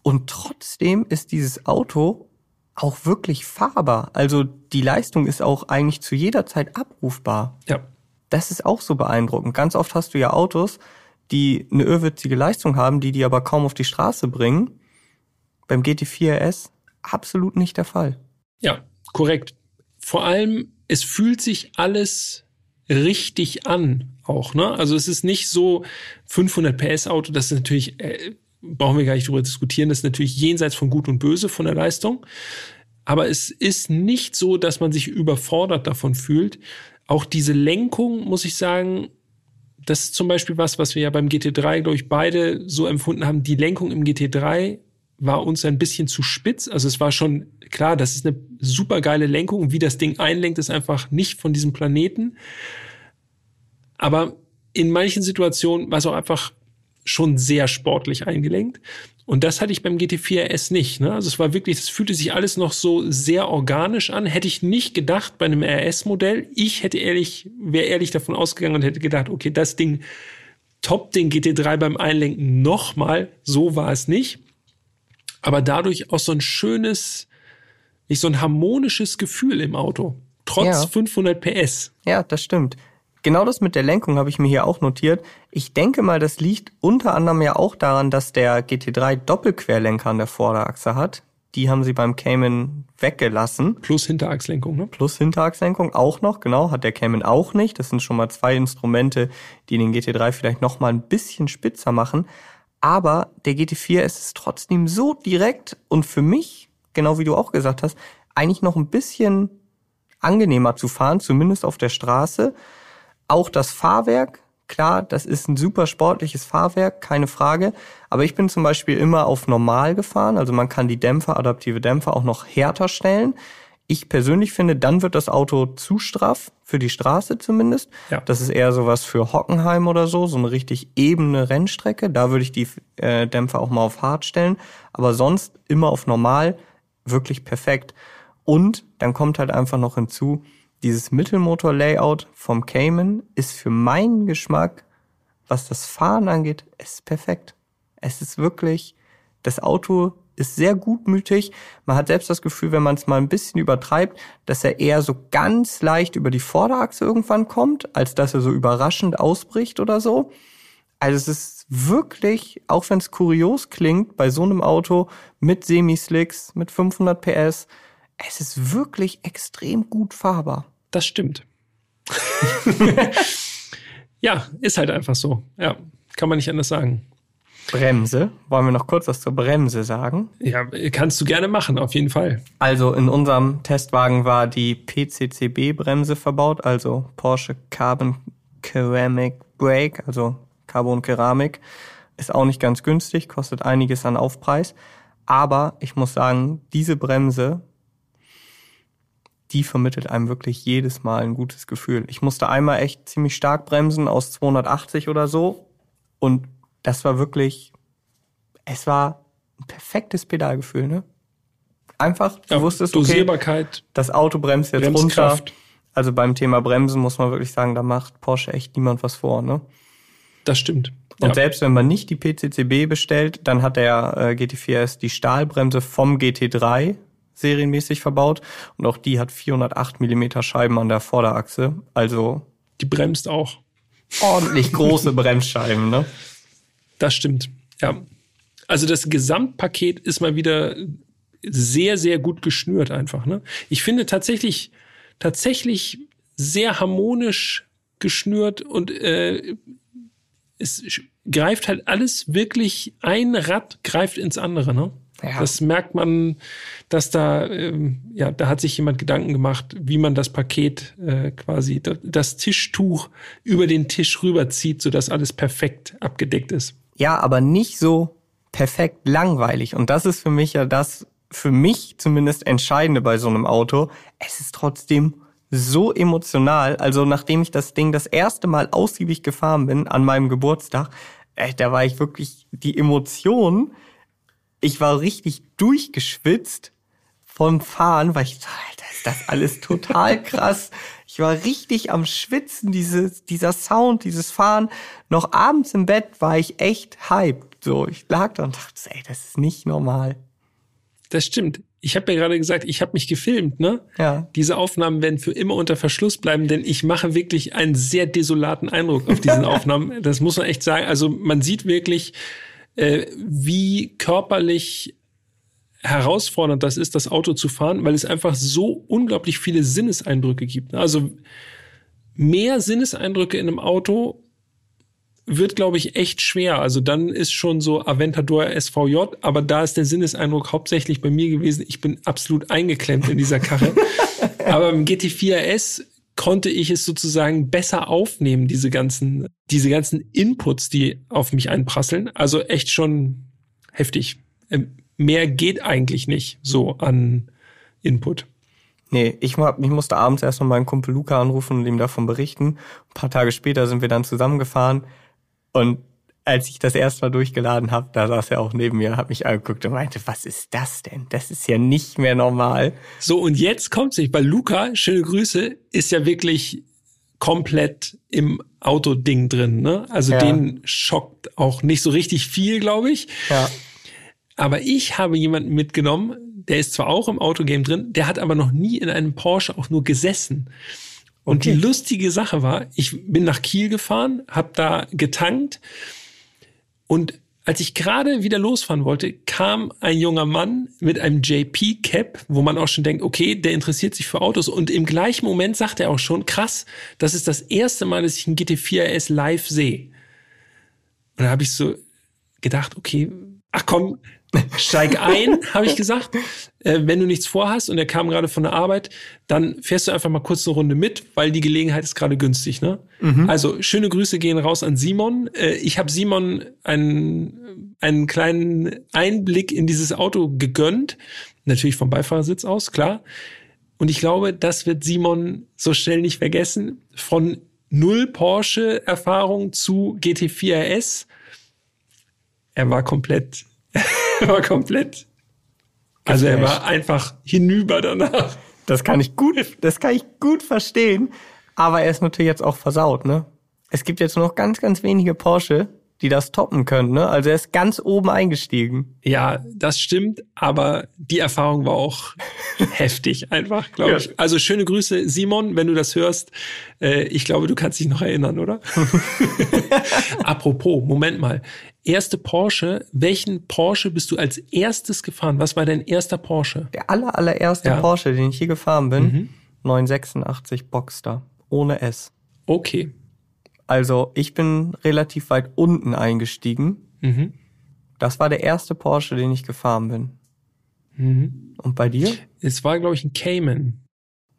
B: Und trotzdem ist dieses Auto auch wirklich fahrbar. Also die Leistung ist auch eigentlich zu jeder Zeit abrufbar.
A: Ja.
B: Das ist auch so beeindruckend. Ganz oft hast du ja Autos, die eine irrwitzige Leistung haben, die die aber kaum auf die Straße bringen. Beim GT4 RS absolut nicht der Fall.
A: Ja, korrekt. Vor allem, es fühlt sich alles richtig an auch. Ne? Also es ist nicht so 500 PS Auto, das ist natürlich, äh, brauchen wir gar nicht drüber diskutieren, das ist natürlich jenseits von Gut und Böse von der Leistung. Aber es ist nicht so, dass man sich überfordert davon fühlt. Auch diese Lenkung, muss ich sagen, das ist zum Beispiel was, was wir ja beim GT3, glaube ich, beide so empfunden haben. Die Lenkung im GT3 war uns ein bisschen zu spitz. Also es war schon klar, das ist eine super geile Lenkung. Wie das Ding einlenkt, ist einfach nicht von diesem Planeten. Aber in manchen Situationen war es auch einfach schon sehr sportlich eingelenkt. Und das hatte ich beim GT4 RS nicht. Ne? Also es war wirklich, es fühlte sich alles noch so sehr organisch an. Hätte ich nicht gedacht bei einem RS-Modell. Ich hätte ehrlich, wäre ehrlich davon ausgegangen und hätte gedacht, okay, das Ding top den GT3 beim Einlenken nochmal. So war es nicht. Aber dadurch auch so ein schönes, nicht so ein harmonisches Gefühl im Auto. Trotz ja. 500 PS.
B: Ja, das stimmt. Genau das mit der Lenkung habe ich mir hier auch notiert. Ich denke mal, das liegt unter anderem ja auch daran, dass der GT3 Doppelquerlenker an der Vorderachse hat. Die haben sie beim Cayman weggelassen.
A: Plus Hinterachslenkung, ne?
B: Plus Hinterachslenkung auch noch, genau, hat der Cayman auch nicht. Das sind schon mal zwei Instrumente, die den GT3 vielleicht noch mal ein bisschen spitzer machen. Aber der GT4 ist es trotzdem so direkt und für mich, genau wie du auch gesagt hast, eigentlich noch ein bisschen angenehmer zu fahren, zumindest auf der Straße. Auch das Fahrwerk, klar, das ist ein super sportliches Fahrwerk, keine Frage. Aber ich bin zum Beispiel immer auf normal gefahren. Also man kann die Dämpfer, adaptive Dämpfer auch noch härter stellen. Ich persönlich finde, dann wird das Auto zu straff, für die Straße zumindest. Ja. Das ist eher sowas für Hockenheim oder so, so eine richtig ebene Rennstrecke. Da würde ich die äh, Dämpfer auch mal auf hart stellen. Aber sonst immer auf normal, wirklich perfekt. Und dann kommt halt einfach noch hinzu, dieses Mittelmotor-Layout vom Cayman ist für meinen Geschmack, was das Fahren angeht, ist perfekt. Es ist wirklich, das Auto ist sehr gutmütig. Man hat selbst das Gefühl, wenn man es mal ein bisschen übertreibt, dass er eher so ganz leicht über die Vorderachse irgendwann kommt, als dass er so überraschend ausbricht oder so. Also es ist wirklich, auch wenn es kurios klingt, bei so einem Auto mit Semi-Slicks, mit 500 PS, es ist wirklich extrem gut fahrbar.
A: Das stimmt. ja, ist halt einfach so. Ja, kann man nicht anders sagen.
B: Bremse. Wollen wir noch kurz was zur Bremse sagen?
A: Ja, kannst du gerne machen, auf jeden Fall.
B: Also in unserem Testwagen war die PCCB-Bremse verbaut, also Porsche Carbon Ceramic Brake, also Carbon Keramik. Ist auch nicht ganz günstig, kostet einiges an Aufpreis. Aber ich muss sagen, diese Bremse die vermittelt einem wirklich jedes Mal ein gutes Gefühl. Ich musste einmal echt ziemlich stark bremsen aus 280 oder so. Und das war wirklich, es war ein perfektes Pedalgefühl, ne? Einfach, du ja, wusstest,
A: okay,
B: das Auto bremst jetzt runter. Also beim Thema Bremsen muss man wirklich sagen, da macht Porsche echt niemand was vor, ne?
A: Das stimmt.
B: Und ja. selbst wenn man nicht die PCCB bestellt, dann hat der äh, GT4S die Stahlbremse vom GT3 serienmäßig verbaut und auch die hat 408 Millimeter Scheiben an der Vorderachse. Also
A: die bremst auch.
B: Ordentlich große Bremsscheiben, ne?
A: Das stimmt. Ja. Also das Gesamtpaket ist mal wieder sehr, sehr gut geschnürt einfach. Ne? Ich finde tatsächlich, tatsächlich sehr harmonisch geschnürt und äh, es greift halt alles wirklich, ein Rad greift ins andere. Ne? Ja. Das merkt man, dass da, ähm, ja, da hat sich jemand Gedanken gemacht, wie man das Paket äh, quasi, das Tischtuch über den Tisch rüberzieht, sodass alles perfekt abgedeckt ist.
B: Ja, aber nicht so perfekt langweilig. Und das ist für mich ja das, für mich zumindest Entscheidende bei so einem Auto, es ist trotzdem so emotional. Also nachdem ich das Ding das erste Mal ausgiebig gefahren bin an meinem Geburtstag, äh, da war ich wirklich die Emotion. Ich war richtig durchgeschwitzt vom Fahren, weil ich so, Alter, ist das alles total krass. Ich war richtig am Schwitzen, dieses, dieser Sound, dieses Fahren. Noch abends im Bett war ich echt hyped. So, ich lag da und dachte, ey, das ist nicht normal.
A: Das stimmt. Ich habe ja gerade gesagt, ich habe mich gefilmt, ne?
B: Ja.
A: Diese Aufnahmen werden für immer unter Verschluss bleiben, denn ich mache wirklich einen sehr desolaten Eindruck auf diesen Aufnahmen. Das muss man echt sagen. Also man sieht wirklich, äh, wie körperlich herausfordernd das ist, das Auto zu fahren, weil es einfach so unglaublich viele Sinneseindrücke gibt. Also mehr Sinneseindrücke in einem Auto wird, glaube ich, echt schwer. Also dann ist schon so Aventador SVJ, aber da ist der Sinneseindruck hauptsächlich bei mir gewesen. Ich bin absolut eingeklemmt in dieser Karre. aber im GT4 RS konnte ich es sozusagen besser aufnehmen, diese ganzen, diese ganzen Inputs, die auf mich einprasseln. Also echt schon heftig. Ähm, mehr geht eigentlich nicht so an Input.
B: Nee, ich, ich musste abends erst noch meinen Kumpel Luca anrufen und ihm davon berichten. Ein paar Tage später sind wir dann zusammengefahren und als ich das erste Mal durchgeladen habe, da saß er auch neben mir, hat mich angeguckt und meinte, was ist das denn? Das ist ja nicht mehr normal.
A: So, und jetzt kommt sich, weil Luca, schöne Grüße, ist ja wirklich komplett im Autoding drin. Ne? Also ja. den schockt auch nicht so richtig viel, glaube ich.
B: Ja.
A: Aber ich habe jemanden mitgenommen, der ist zwar auch im Autogame drin, der hat aber noch nie in einem Porsche auch nur gesessen. Und okay. die lustige Sache war, ich bin nach Kiel gefahren, habe da getankt und als ich gerade wieder losfahren wollte, kam ein junger Mann mit einem JP-Cap, wo man auch schon denkt, okay, der interessiert sich für Autos. Und im gleichen Moment sagt er auch schon, krass, das ist das erste Mal, dass ich einen GT4 RS live sehe. Und da habe ich so gedacht, okay, ach komm, steig ein, habe ich gesagt. Äh, wenn du nichts vorhast und er kam gerade von der Arbeit, dann fährst du einfach mal kurz eine Runde mit, weil die Gelegenheit ist gerade günstig. Ne? Mhm. Also schöne Grüße gehen raus an Simon. Äh, ich habe Simon einen, einen kleinen Einblick in dieses Auto gegönnt. Natürlich vom Beifahrersitz aus, klar. Und ich glaube, das wird Simon so schnell nicht vergessen. Von null Porsche-Erfahrung zu GT4 RS. Er war komplett er war komplett. Also er war einfach hinüber danach.
B: Das kann ich gut, das kann ich gut verstehen. Aber er ist natürlich jetzt auch versaut, ne? Es gibt jetzt noch ganz, ganz wenige Porsche, die das toppen können. Ne? Also er ist ganz oben eingestiegen.
A: Ja, das stimmt, aber die Erfahrung war auch heftig einfach, glaube ich. Also schöne Grüße, Simon, wenn du das hörst. Äh, ich glaube, du kannst dich noch erinnern, oder? Apropos, Moment mal. Erste Porsche, welchen Porsche bist du als erstes gefahren? Was war dein erster Porsche?
B: Der aller, allererste ja. Porsche, den ich hier gefahren bin, mhm. 986 Boxster, ohne S.
A: Okay.
B: Also ich bin relativ weit unten eingestiegen. Mhm. Das war der erste Porsche, den ich gefahren bin. Mhm. Und bei dir?
A: Es war, glaube ich, ein Cayman.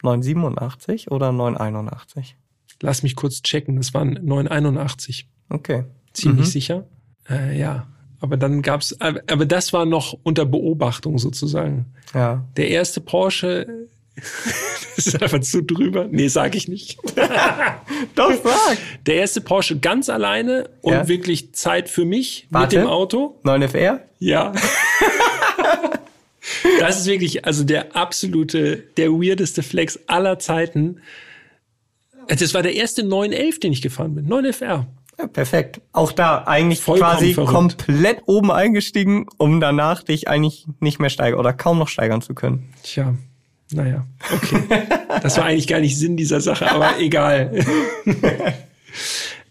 B: 987 oder 981?
A: Lass mich kurz checken. Das waren 981.
B: Okay.
A: Ziemlich mhm. sicher. Äh, ja. Aber dann gab's, aber das war noch unter Beobachtung sozusagen.
B: Ja.
A: Der erste Porsche, das ist einfach zu drüber. Nee, sag ich nicht.
B: Doch, sag.
A: Der erste Porsche ganz alleine und ja. wirklich Zeit für mich Warte. mit dem Auto.
B: 9FR?
A: Ja. das ist wirklich, also der absolute, der weirdeste Flex aller Zeiten. Das war der erste 911, den ich gefahren bin. 9FR.
B: Ja, perfekt. Auch da eigentlich Vollkommen quasi verrückt. komplett oben eingestiegen, um danach dich eigentlich nicht mehr steigern oder kaum noch steigern zu können.
A: Tja. Naja, okay. Das war eigentlich gar nicht Sinn dieser Sache, aber egal.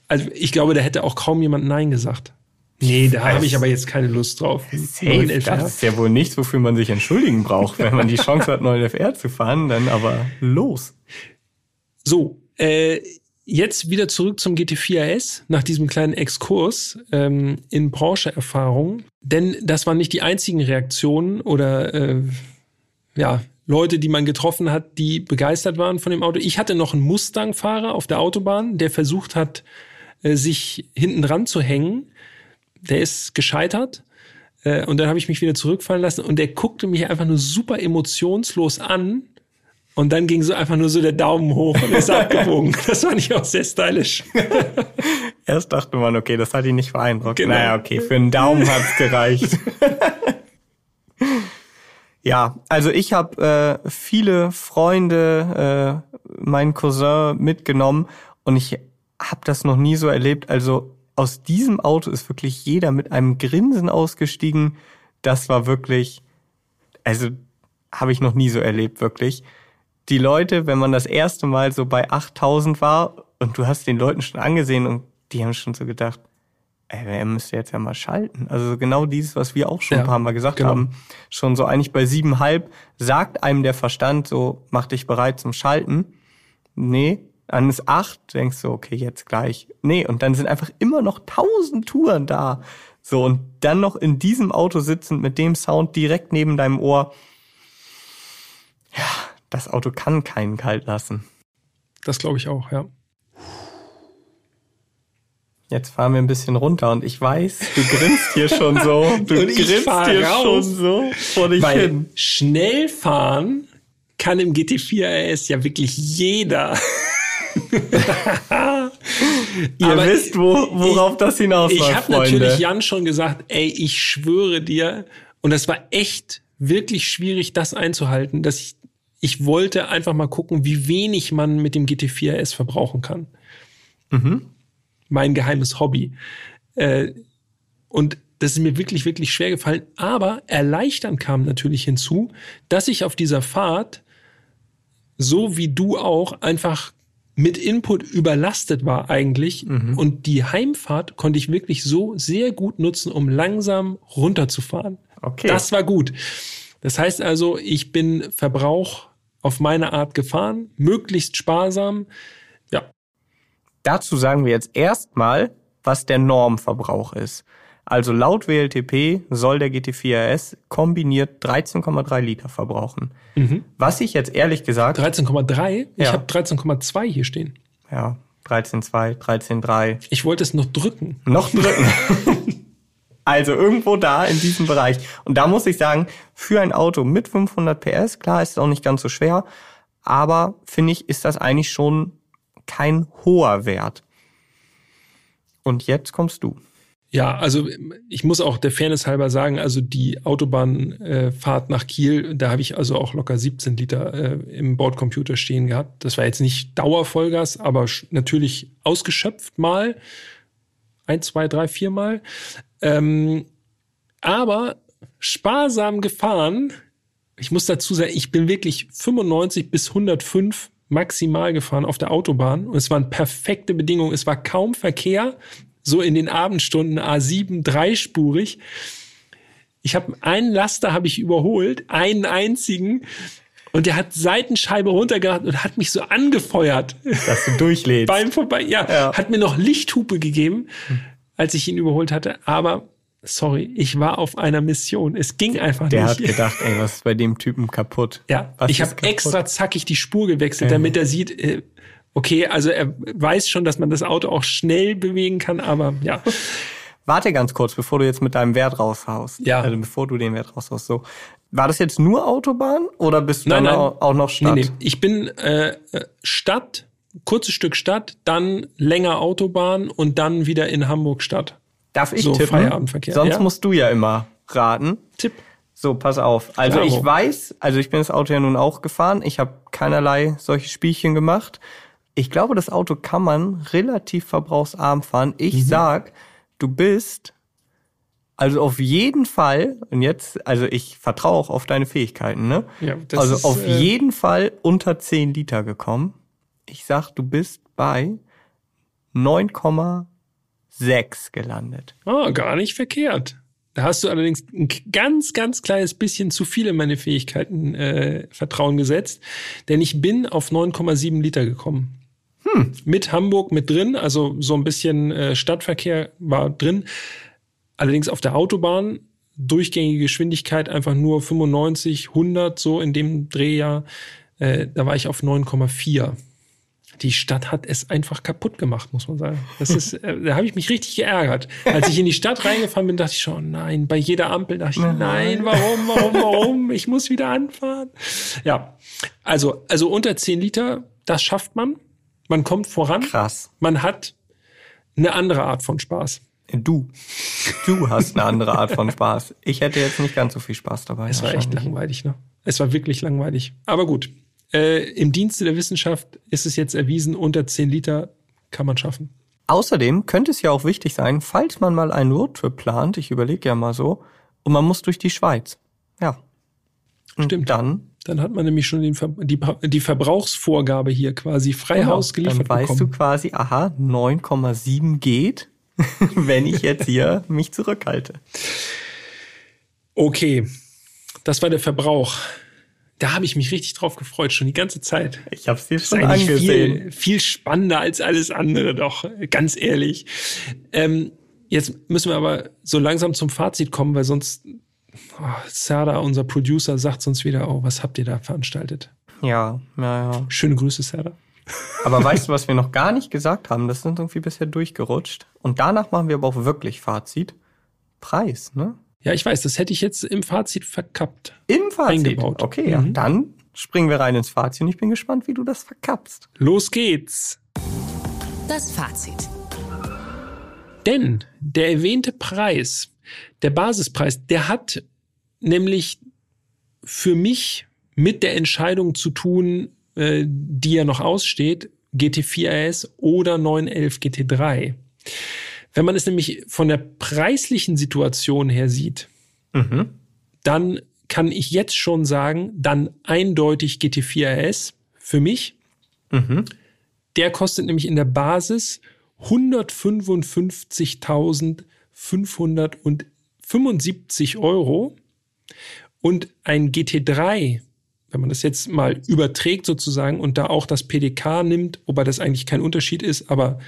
A: Also ich glaube, da hätte auch kaum jemand Nein gesagt. Nee, da habe ich aber jetzt keine Lust drauf.
B: Safe, das ist ja wohl nichts, wofür man sich entschuldigen braucht. Wenn man die Chance hat, 9FR zu fahren, dann aber los.
A: So, äh, jetzt wieder zurück zum GT4 RS nach diesem kleinen Exkurs ähm, in Porsche-Erfahrung. Denn das waren nicht die einzigen Reaktionen oder äh, ja, Leute, die man getroffen hat, die begeistert waren von dem Auto. Ich hatte noch einen Mustang-Fahrer auf der Autobahn, der versucht hat, äh, sich hinten dran zu hängen. Der ist gescheitert. Äh, und dann habe ich mich wieder zurückfallen lassen und der guckte mich einfach nur super emotionslos an. Und dann ging so einfach nur so der Daumen hoch und ist abgebogen. Das fand ich auch sehr stylisch.
B: Erst dachte man, okay, das hat ihn nicht beeindruckt. Genau. Naja, okay, für einen Daumen hat's gereicht. ja, also ich habe äh, viele Freunde, äh, meinen Cousin mitgenommen und ich habe das noch nie so erlebt. Also aus diesem Auto ist wirklich jeder mit einem Grinsen ausgestiegen. Das war wirklich, also habe ich noch nie so erlebt, wirklich. Die Leute, wenn man das erste Mal so bei 8000 war und du hast den Leuten schon angesehen und die haben schon so gedacht, ey, wer müsste jetzt ja mal schalten. Also genau dieses, was wir auch schon ja, ein paar Mal gesagt genau. haben. Schon so eigentlich bei siebenhalb sagt einem der Verstand so, mach dich bereit zum Schalten. Nee, dann ist acht, denkst du, okay, jetzt gleich. Nee, und dann sind einfach immer noch tausend Touren da. So, und dann noch in diesem Auto sitzend mit dem Sound direkt neben deinem Ohr. Ja, das Auto kann keinen kalt lassen.
A: Das glaube ich auch, ja.
B: Jetzt fahren wir ein bisschen runter und ich weiß, du grinst hier schon so. Du grinst hier schon so vor dich Weil hin.
A: Schnell fahren kann im GT4 RS ja wirklich jeder.
B: Ihr Aber wisst, wo, worauf ich, das hinausläuft.
A: Ich habe natürlich Jan schon gesagt, ey, ich schwöre dir, und das war echt wirklich schwierig, das einzuhalten, dass ich, ich wollte einfach mal gucken, wie wenig man mit dem GT4 RS verbrauchen kann. Mhm. Mein geheimes Hobby. Äh, und das ist mir wirklich, wirklich schwer gefallen. Aber erleichtern kam natürlich hinzu, dass ich auf dieser Fahrt, so wie du auch, einfach mit Input überlastet war eigentlich. Mhm. Und die Heimfahrt konnte ich wirklich so sehr gut nutzen, um langsam runterzufahren. Okay. Das war gut. Das heißt also, ich bin Verbrauch auf meine Art gefahren, möglichst sparsam. Ja.
B: Dazu sagen wir jetzt erstmal, was der Normverbrauch ist. Also laut WLTP soll der GT4 RS kombiniert 13,3 Liter verbrauchen. Mhm. Was ich jetzt ehrlich gesagt.
A: 13,3? Ich ja. habe 13,2 hier stehen.
B: Ja, 13,2, 13,3.
A: Ich wollte es noch drücken.
B: Noch drücken. also irgendwo da in diesem Bereich. Und da muss ich sagen, für ein Auto mit 500 PS, klar ist es auch nicht ganz so schwer, aber finde ich, ist das eigentlich schon kein hoher Wert. Und jetzt kommst du.
A: Ja, also ich muss auch der Fairness halber sagen, also die Autobahnfahrt nach Kiel, da habe ich also auch locker 17 Liter äh, im Bordcomputer stehen gehabt. Das war jetzt nicht Dauervollgas, aber natürlich ausgeschöpft mal. Ein, zwei, drei, vier Mal. Ähm, aber sparsam gefahren. Ich muss dazu sagen, ich bin wirklich 95 bis 105 maximal gefahren auf der Autobahn und es waren perfekte Bedingungen. Es war kaum Verkehr so in den Abendstunden A7 dreispurig. Ich habe einen Laster habe ich überholt, einen einzigen. Und der hat Seitenscheibe runtergemacht und hat mich so angefeuert.
B: Dass du durchlädst.
A: Beim Vorbei, ja, ja. Hat mir noch Lichthupe gegeben, als ich ihn überholt hatte. Aber sorry, ich war auf einer Mission. Es ging einfach
B: der
A: nicht.
B: Der hat gedacht, ey, was ist bei dem Typen kaputt?
A: Ja, was ich habe extra zackig die Spur gewechselt, damit er sieht, äh, okay, also er weiß schon, dass man das Auto auch schnell bewegen kann, aber ja.
B: Warte ganz kurz, bevor du jetzt mit deinem Wert raushaust. Ja. Also bevor du den Wert raushaust. So. War das jetzt nur Autobahn oder bist du nein, dann nein. auch noch Stadt? Nee, nee.
A: Ich bin äh, Stadt, kurzes Stück Stadt, dann länger Autobahn und dann wieder in Hamburg Stadt.
B: Darf ich so, tippen? Feierabendverkehr. Sonst ja? musst du ja immer raten.
A: Tipp.
B: So, pass auf. Also Klaro. ich weiß, also ich bin das Auto ja nun auch gefahren. Ich habe keinerlei solche Spielchen gemacht. Ich glaube, das Auto kann man relativ verbrauchsarm fahren. Ich mhm. sag, du bist also auf jeden Fall, und jetzt, also ich vertraue auch auf deine Fähigkeiten, ne? Ja, das also ist, auf äh, jeden Fall unter 10 Liter gekommen. Ich sag, du bist bei 9,6 gelandet.
A: Oh, gar nicht verkehrt. Da hast du allerdings ein ganz, ganz kleines bisschen zu viel in meine Fähigkeiten äh, Vertrauen gesetzt, denn ich bin auf 9,7 Liter gekommen. Hm. Mit Hamburg mit drin, also so ein bisschen äh, Stadtverkehr war drin. Allerdings auf der Autobahn durchgängige Geschwindigkeit einfach nur 95, 100 so in dem Drehjahr. Äh, da war ich auf 9,4. Die Stadt hat es einfach kaputt gemacht, muss man sagen. Das ist, äh, da habe ich mich richtig geärgert. Als ich in die Stadt reingefahren bin, dachte ich schon, nein, bei jeder Ampel dachte ich, nein, warum, warum, warum? Ich muss wieder anfahren. Ja, also, also unter 10 Liter, das schafft man. Man kommt voran.
B: Krass.
A: Man hat eine andere Art von Spaß.
B: Du. Du hast eine andere Art von Spaß. Ich hätte jetzt nicht ganz so viel Spaß dabei.
A: Es war echt langweilig, ne? Es war wirklich langweilig. Aber gut. Äh, Im Dienste der Wissenschaft ist es jetzt erwiesen, unter 10 Liter kann man schaffen.
B: Außerdem könnte es ja auch wichtig sein, falls man mal einen Roadtrip plant, ich überlege ja mal so, und man muss durch die Schweiz. Ja. Und
A: Stimmt.
B: Dann,
A: Dann hat man nämlich schon den die, die Verbrauchsvorgabe hier quasi frei Haus
B: genau, dann
A: geliefert
B: weißt
A: bekommen.
B: du quasi, aha, 9,7 geht, wenn ich jetzt hier mich zurückhalte.
A: Okay, das war der Verbrauch. Da habe ich mich richtig drauf gefreut, schon die ganze Zeit.
B: Ich habe es dir schon angesehen.
A: viel, viel spannender als alles andere, doch, ganz ehrlich. Ähm, jetzt müssen wir aber so langsam zum Fazit kommen, weil sonst oh, Serda, unser Producer, sagt sonst wieder, oh, was habt ihr da veranstaltet?
B: Ja, ja, ja.
A: Schöne Grüße, Serda.
B: Aber weißt du, was wir noch gar nicht gesagt haben? Das sind irgendwie bisher durchgerutscht. Und danach machen wir aber auch wirklich Fazit. Preis, ne?
A: Ja, ich weiß, das hätte ich jetzt im Fazit verkappt.
B: Im Fazit.
A: Eingebaut.
B: Okay, ja.
A: Mhm.
B: Dann springen wir rein ins Fazit und ich bin gespannt, wie du das verkappst.
A: Los geht's.
C: Das Fazit.
A: Denn der erwähnte Preis, der Basispreis, der hat nämlich für mich mit der Entscheidung zu tun, äh, die ja noch aussteht, GT4 RS oder 911 GT3. Wenn man es nämlich von der preislichen Situation her sieht,
B: Mhm.
A: dann kann ich jetzt schon sagen, dann eindeutig GT4 RS für mich.
B: Mhm.
A: Der kostet nämlich in der Basis 155.575 Euro. Und ein GT3, wenn man das jetzt mal überträgt sozusagen und da auch das PDK nimmt, wobei das eigentlich kein Unterschied ist, aber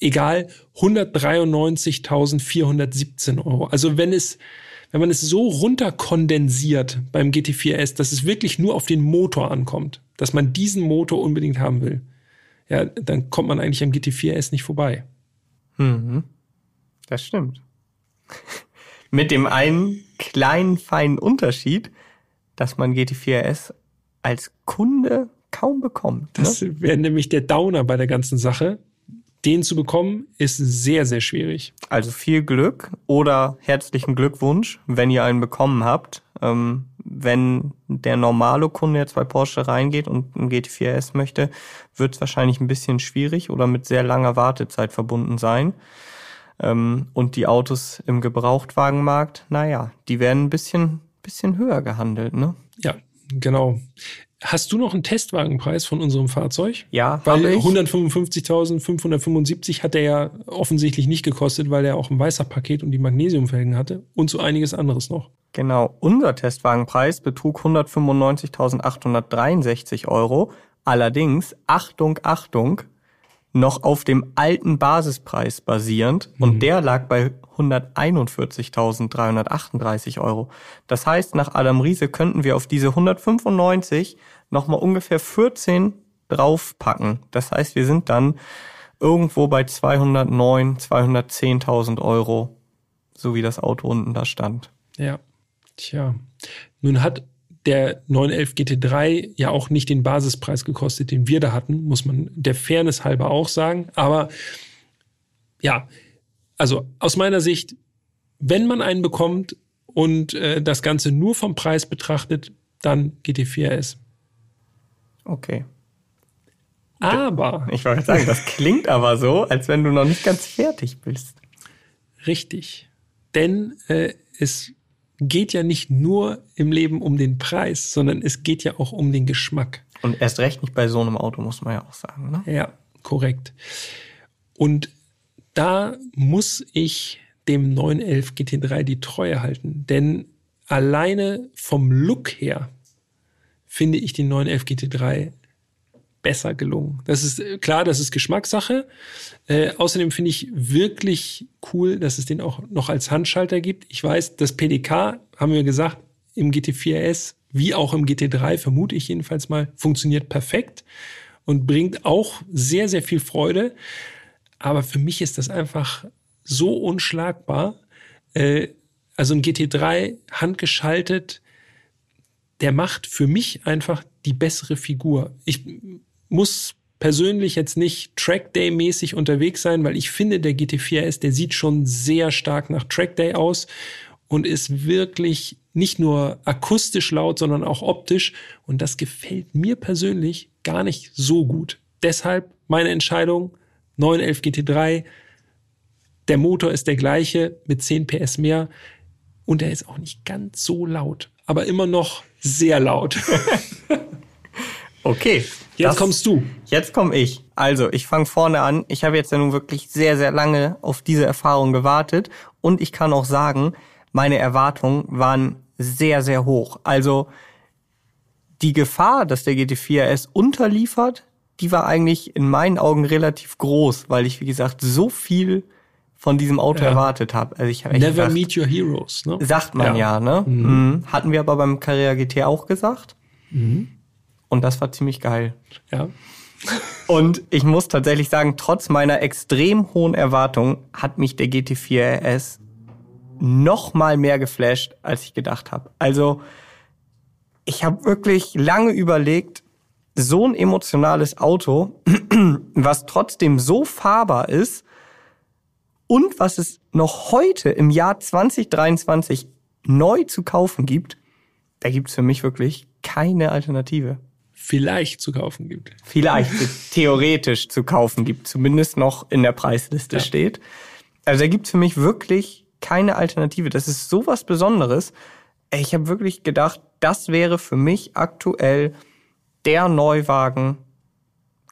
A: egal, 193.417 Euro. Also wenn es, wenn man es so runterkondensiert beim GT4S, dass es wirklich nur auf den Motor ankommt, dass man diesen Motor unbedingt haben will, ja, dann kommt man eigentlich am GT4S nicht vorbei.
B: Mhm. Das stimmt. Mit dem einen kleinen feinen Unterschied, dass man GT4S als Kunde kaum bekommt. Ne?
A: Das wäre nämlich der Downer bei der ganzen Sache. Den zu bekommen, ist sehr, sehr schwierig.
B: Also viel Glück oder herzlichen Glückwunsch, wenn ihr einen bekommen habt. Ähm, wenn der normale Kunde jetzt bei Porsche reingeht und ein GT4S möchte, wird es wahrscheinlich ein bisschen schwierig oder mit sehr langer Wartezeit verbunden sein. Ähm, und die Autos im Gebrauchtwagenmarkt, naja, die werden ein bisschen, bisschen höher gehandelt, ne?
A: Ja, genau. Hast du noch einen Testwagenpreis von unserem Fahrzeug?
B: Ja,
A: Weil
B: habe ich.
A: 155.575 hat er ja offensichtlich nicht gekostet, weil er auch ein weißer Paket und die Magnesiumfelgen hatte und so einiges anderes noch.
B: Genau, unser Testwagenpreis betrug 195.863 Euro. Allerdings, Achtung, Achtung, noch auf dem alten Basispreis basierend und der lag bei 141.338 Euro. Das heißt, nach Adam Riese könnten wir auf diese 195 nochmal ungefähr 14 draufpacken. Das heißt, wir sind dann irgendwo bei 209, 210.000 Euro, so wie das Auto unten da stand.
A: Ja. Tja. Nun hat der 911 GT3 ja auch nicht den Basispreis gekostet, den wir da hatten, muss man der Fairness halber auch sagen. Aber ja, also aus meiner Sicht, wenn man einen bekommt und äh, das Ganze nur vom Preis betrachtet, dann GT4 RS.
B: Okay.
A: Aber
B: Ich wollte sagen, das klingt aber so, als wenn du noch nicht ganz fertig bist.
A: richtig, denn äh, es geht ja nicht nur im Leben um den Preis, sondern es geht ja auch um den Geschmack.
B: Und erst recht nicht bei so einem Auto, muss man ja auch sagen. Ne?
A: Ja, korrekt. Und da muss ich dem 911 GT3 die Treue halten, denn alleine vom Look her finde ich den 911 GT3 besser gelungen. Das ist äh, klar, das ist Geschmackssache. Äh, außerdem finde ich wirklich cool, dass es den auch noch als Handschalter gibt. Ich weiß, das PDK, haben wir gesagt, im GT4S wie auch im GT3, vermute ich jedenfalls mal, funktioniert perfekt. und bringt auch sehr, sehr viel Freude. Aber für mich ist das einfach so unschlagbar. Äh, also ein GT3 handgeschaltet, der macht für mich einfach die bessere Figur. Ich muss persönlich jetzt nicht Trackday-mäßig unterwegs sein, weil ich finde, der GT4S, der sieht schon sehr stark nach Trackday aus und ist wirklich nicht nur akustisch laut, sondern auch optisch. Und das gefällt mir persönlich gar nicht so gut. Deshalb meine Entscheidung 911 GT3. Der Motor ist der gleiche mit 10 PS mehr und er ist auch nicht ganz so laut, aber immer noch sehr laut.
B: okay.
A: Jetzt kommst du.
B: Jetzt komme ich. Also, ich fange vorne an. Ich habe jetzt ja nun wirklich sehr, sehr lange auf diese Erfahrung gewartet und ich kann auch sagen, meine Erwartungen waren sehr, sehr hoch. Also die Gefahr, dass der GT4S unterliefert, die war eigentlich in meinen Augen relativ groß, weil ich, wie gesagt, so viel von diesem Auto ja. erwartet habe. Also ich hab
A: Never gedacht, meet your heroes, ne?
B: Sagt man ja, ja ne? Mhm. Mhm. Hatten wir aber beim Carrera GT auch gesagt. Mhm. Und das war ziemlich geil.
A: Ja.
B: Und ich muss tatsächlich sagen, trotz meiner extrem hohen Erwartung hat mich der GT4 RS noch mal mehr geflasht, als ich gedacht habe. Also ich habe wirklich lange überlegt, so ein emotionales Auto, was trotzdem so fahrbar ist und was es noch heute im Jahr 2023 neu zu kaufen gibt, da gibt es für mich wirklich keine Alternative.
A: Vielleicht zu kaufen gibt.
B: Vielleicht theoretisch zu kaufen gibt, zumindest noch in der Preisliste ja. steht. Also da gibt es für mich wirklich keine Alternative. Das ist sowas Besonderes. Ich habe wirklich gedacht, das wäre für mich aktuell der Neuwagen,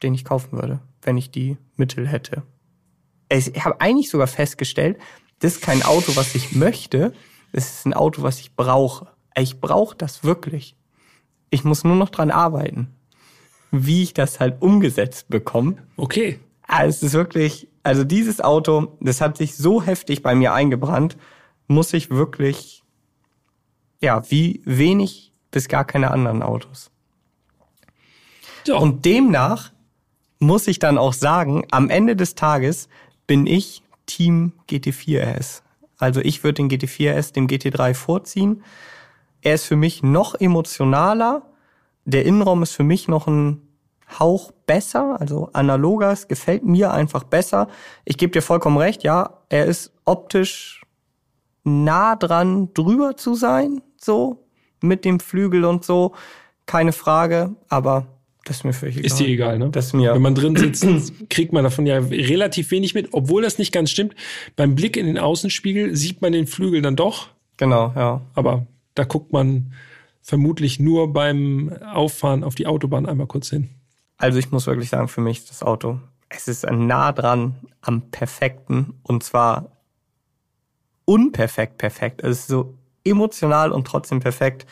B: den ich kaufen würde, wenn ich die Mittel hätte. Ich habe eigentlich sogar festgestellt, das ist kein Auto, was ich möchte, das ist ein Auto, was ich brauche. Ich brauche das wirklich. Ich muss nur noch dran arbeiten, wie ich das halt umgesetzt bekomme.
A: Okay.
B: Also es ist wirklich, also dieses Auto, das hat sich so heftig bei mir eingebrannt, muss ich wirklich, ja, wie wenig bis gar keine anderen Autos. Ja. Und demnach muss ich dann auch sagen, am Ende des Tages bin ich Team GT4 RS. Also ich würde den GT4 RS dem GT3 vorziehen. Er ist für mich noch emotionaler. Der Innenraum ist für mich noch ein Hauch besser, also analoger, es gefällt mir einfach besser. Ich gebe dir vollkommen recht, ja, er ist optisch nah dran, drüber zu sein, so, mit dem Flügel und so, keine Frage, aber das ist mir völlig egal.
A: Ist dir egal, ne?
B: Das ist mir
A: Wenn man drin sitzt, kriegt man davon ja relativ wenig mit, obwohl das nicht ganz stimmt. Beim Blick in den Außenspiegel sieht man den Flügel dann doch.
B: Genau, ja.
A: Aber da guckt man vermutlich nur beim Auffahren auf die Autobahn einmal kurz hin.
B: Also ich muss wirklich sagen, für mich ist das Auto, es ist nah dran am perfekten und zwar unperfekt perfekt. Es ist so emotional und trotzdem perfekt.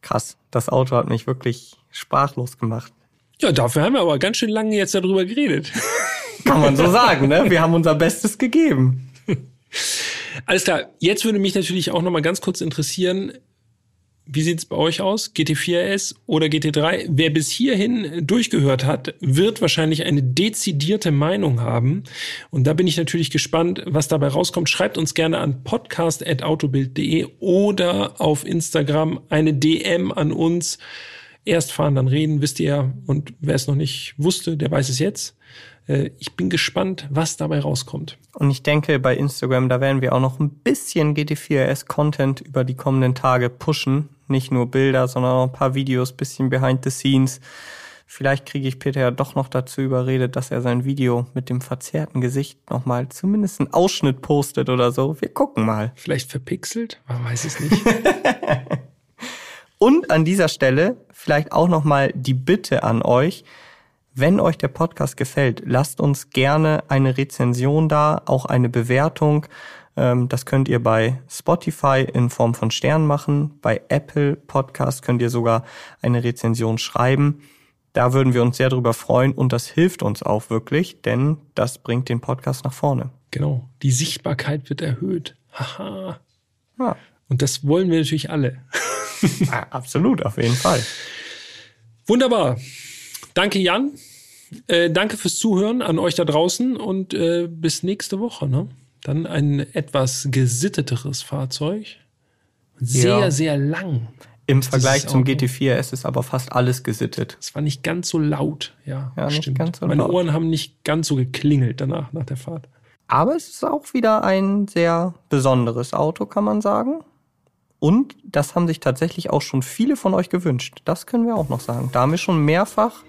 B: Krass, das Auto hat mich wirklich sprachlos gemacht.
A: Ja, dafür haben wir aber ganz schön lange jetzt darüber geredet.
B: Kann man so sagen, ne? Wir haben unser Bestes gegeben.
A: Alles klar. Jetzt würde mich natürlich auch noch mal ganz kurz interessieren, wie sieht's bei euch aus? GT4S oder GT3? Wer bis hierhin durchgehört hat, wird wahrscheinlich eine dezidierte Meinung haben. Und da bin ich natürlich gespannt, was dabei rauskommt. Schreibt uns gerne an podcast.autobild.de oder auf Instagram eine DM an uns. Erst fahren, dann reden, wisst ihr. Und wer es noch nicht wusste, der weiß es jetzt. Äh, ich bin gespannt, was dabei rauskommt.
B: Und ich denke, bei Instagram, da werden wir auch noch ein bisschen GT4S-Content über die kommenden Tage pushen. Nicht nur Bilder, sondern auch ein paar Videos, bisschen behind the scenes. Vielleicht kriege ich Peter ja doch noch dazu überredet, dass er sein Video mit dem verzerrten Gesicht nochmal zumindest einen Ausschnitt postet oder so. Wir gucken mal.
A: Vielleicht verpixelt? Man weiß es nicht.
B: Und an dieser Stelle vielleicht auch nochmal die Bitte an euch, wenn euch der Podcast gefällt, lasst uns gerne eine Rezension da, auch eine Bewertung. Ähm, das könnt ihr bei Spotify in Form von Sternen machen. Bei Apple Podcast könnt ihr sogar eine Rezension schreiben. Da würden wir uns sehr drüber freuen und das hilft uns auch wirklich, denn das bringt den Podcast nach vorne.
A: Genau. Die Sichtbarkeit wird erhöht. Haha. Ja. Und das wollen wir natürlich alle.
B: Absolut, auf jeden Fall.
A: Wunderbar. danke Jan. Äh, danke fürs Zuhören an euch da draußen und äh, bis nächste Woche. Ne? Dann ein etwas gesitteteres Fahrzeug. Sehr,
B: Ja.
A: sehr lang.
B: Im Vergleich zum
A: Auto.
B: GT4 S ist aber fast alles gesittet.
A: Es war nicht ganz so laut. Ja,
B: Ja,
A: stimmt.
B: so
A: Meine
B: laut.
A: Ohren haben nicht ganz so geklingelt danach, nach der Fahrt.
B: Aber es ist auch wieder ein sehr besonderes Auto, kann man sagen. Und das haben sich tatsächlich auch schon viele von euch gewünscht. Das können wir auch noch sagen. Da haben wir schon mehrfach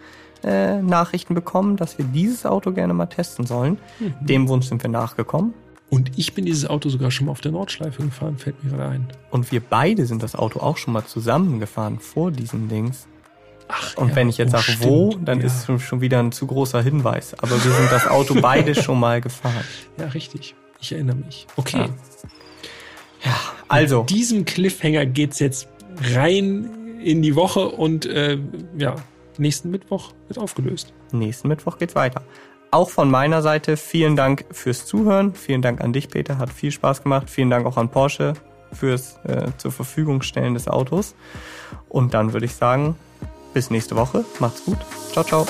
B: äh, Nachrichten bekommen, dass wir dieses Auto gerne mal testen sollen. Dem Wunsch sind wir nachgekommen.
A: Und ich bin dieses Auto sogar schon mal auf der Nordschleife gefahren, fällt mir gerade ein.
B: Und wir beide sind das Auto auch schon mal zusammengefahren vor diesen Dings.
A: Ach,
B: Und
A: ja.
B: wenn ich jetzt
A: Oh,
B: sage wo, dann
A: ja.
B: ist es schon- wieder ein zu großer Hinweis. Aber wir sind das Auto beide schon mal gefahren.
A: Ja, richtig. Ich erinnere mich. Okay.
B: Ja. Also,
A: Mit diesem Cliffhanger geht's jetzt rein in die Woche und äh, ja, nächsten Mittwoch wird aufgelöst.
B: nächsten Mittwoch geht's weiter. Auch von meiner Seite vielen Dank fürs Zuhören. Vielen Dank an dich, Peter. Hat viel Spaß gemacht. Vielen Dank auch an Porsche fürs äh, zur Verfügung stellen des Autos. Und dann würde ich sagen, bis nächste Woche. Macht's gut. Ciao, ciao.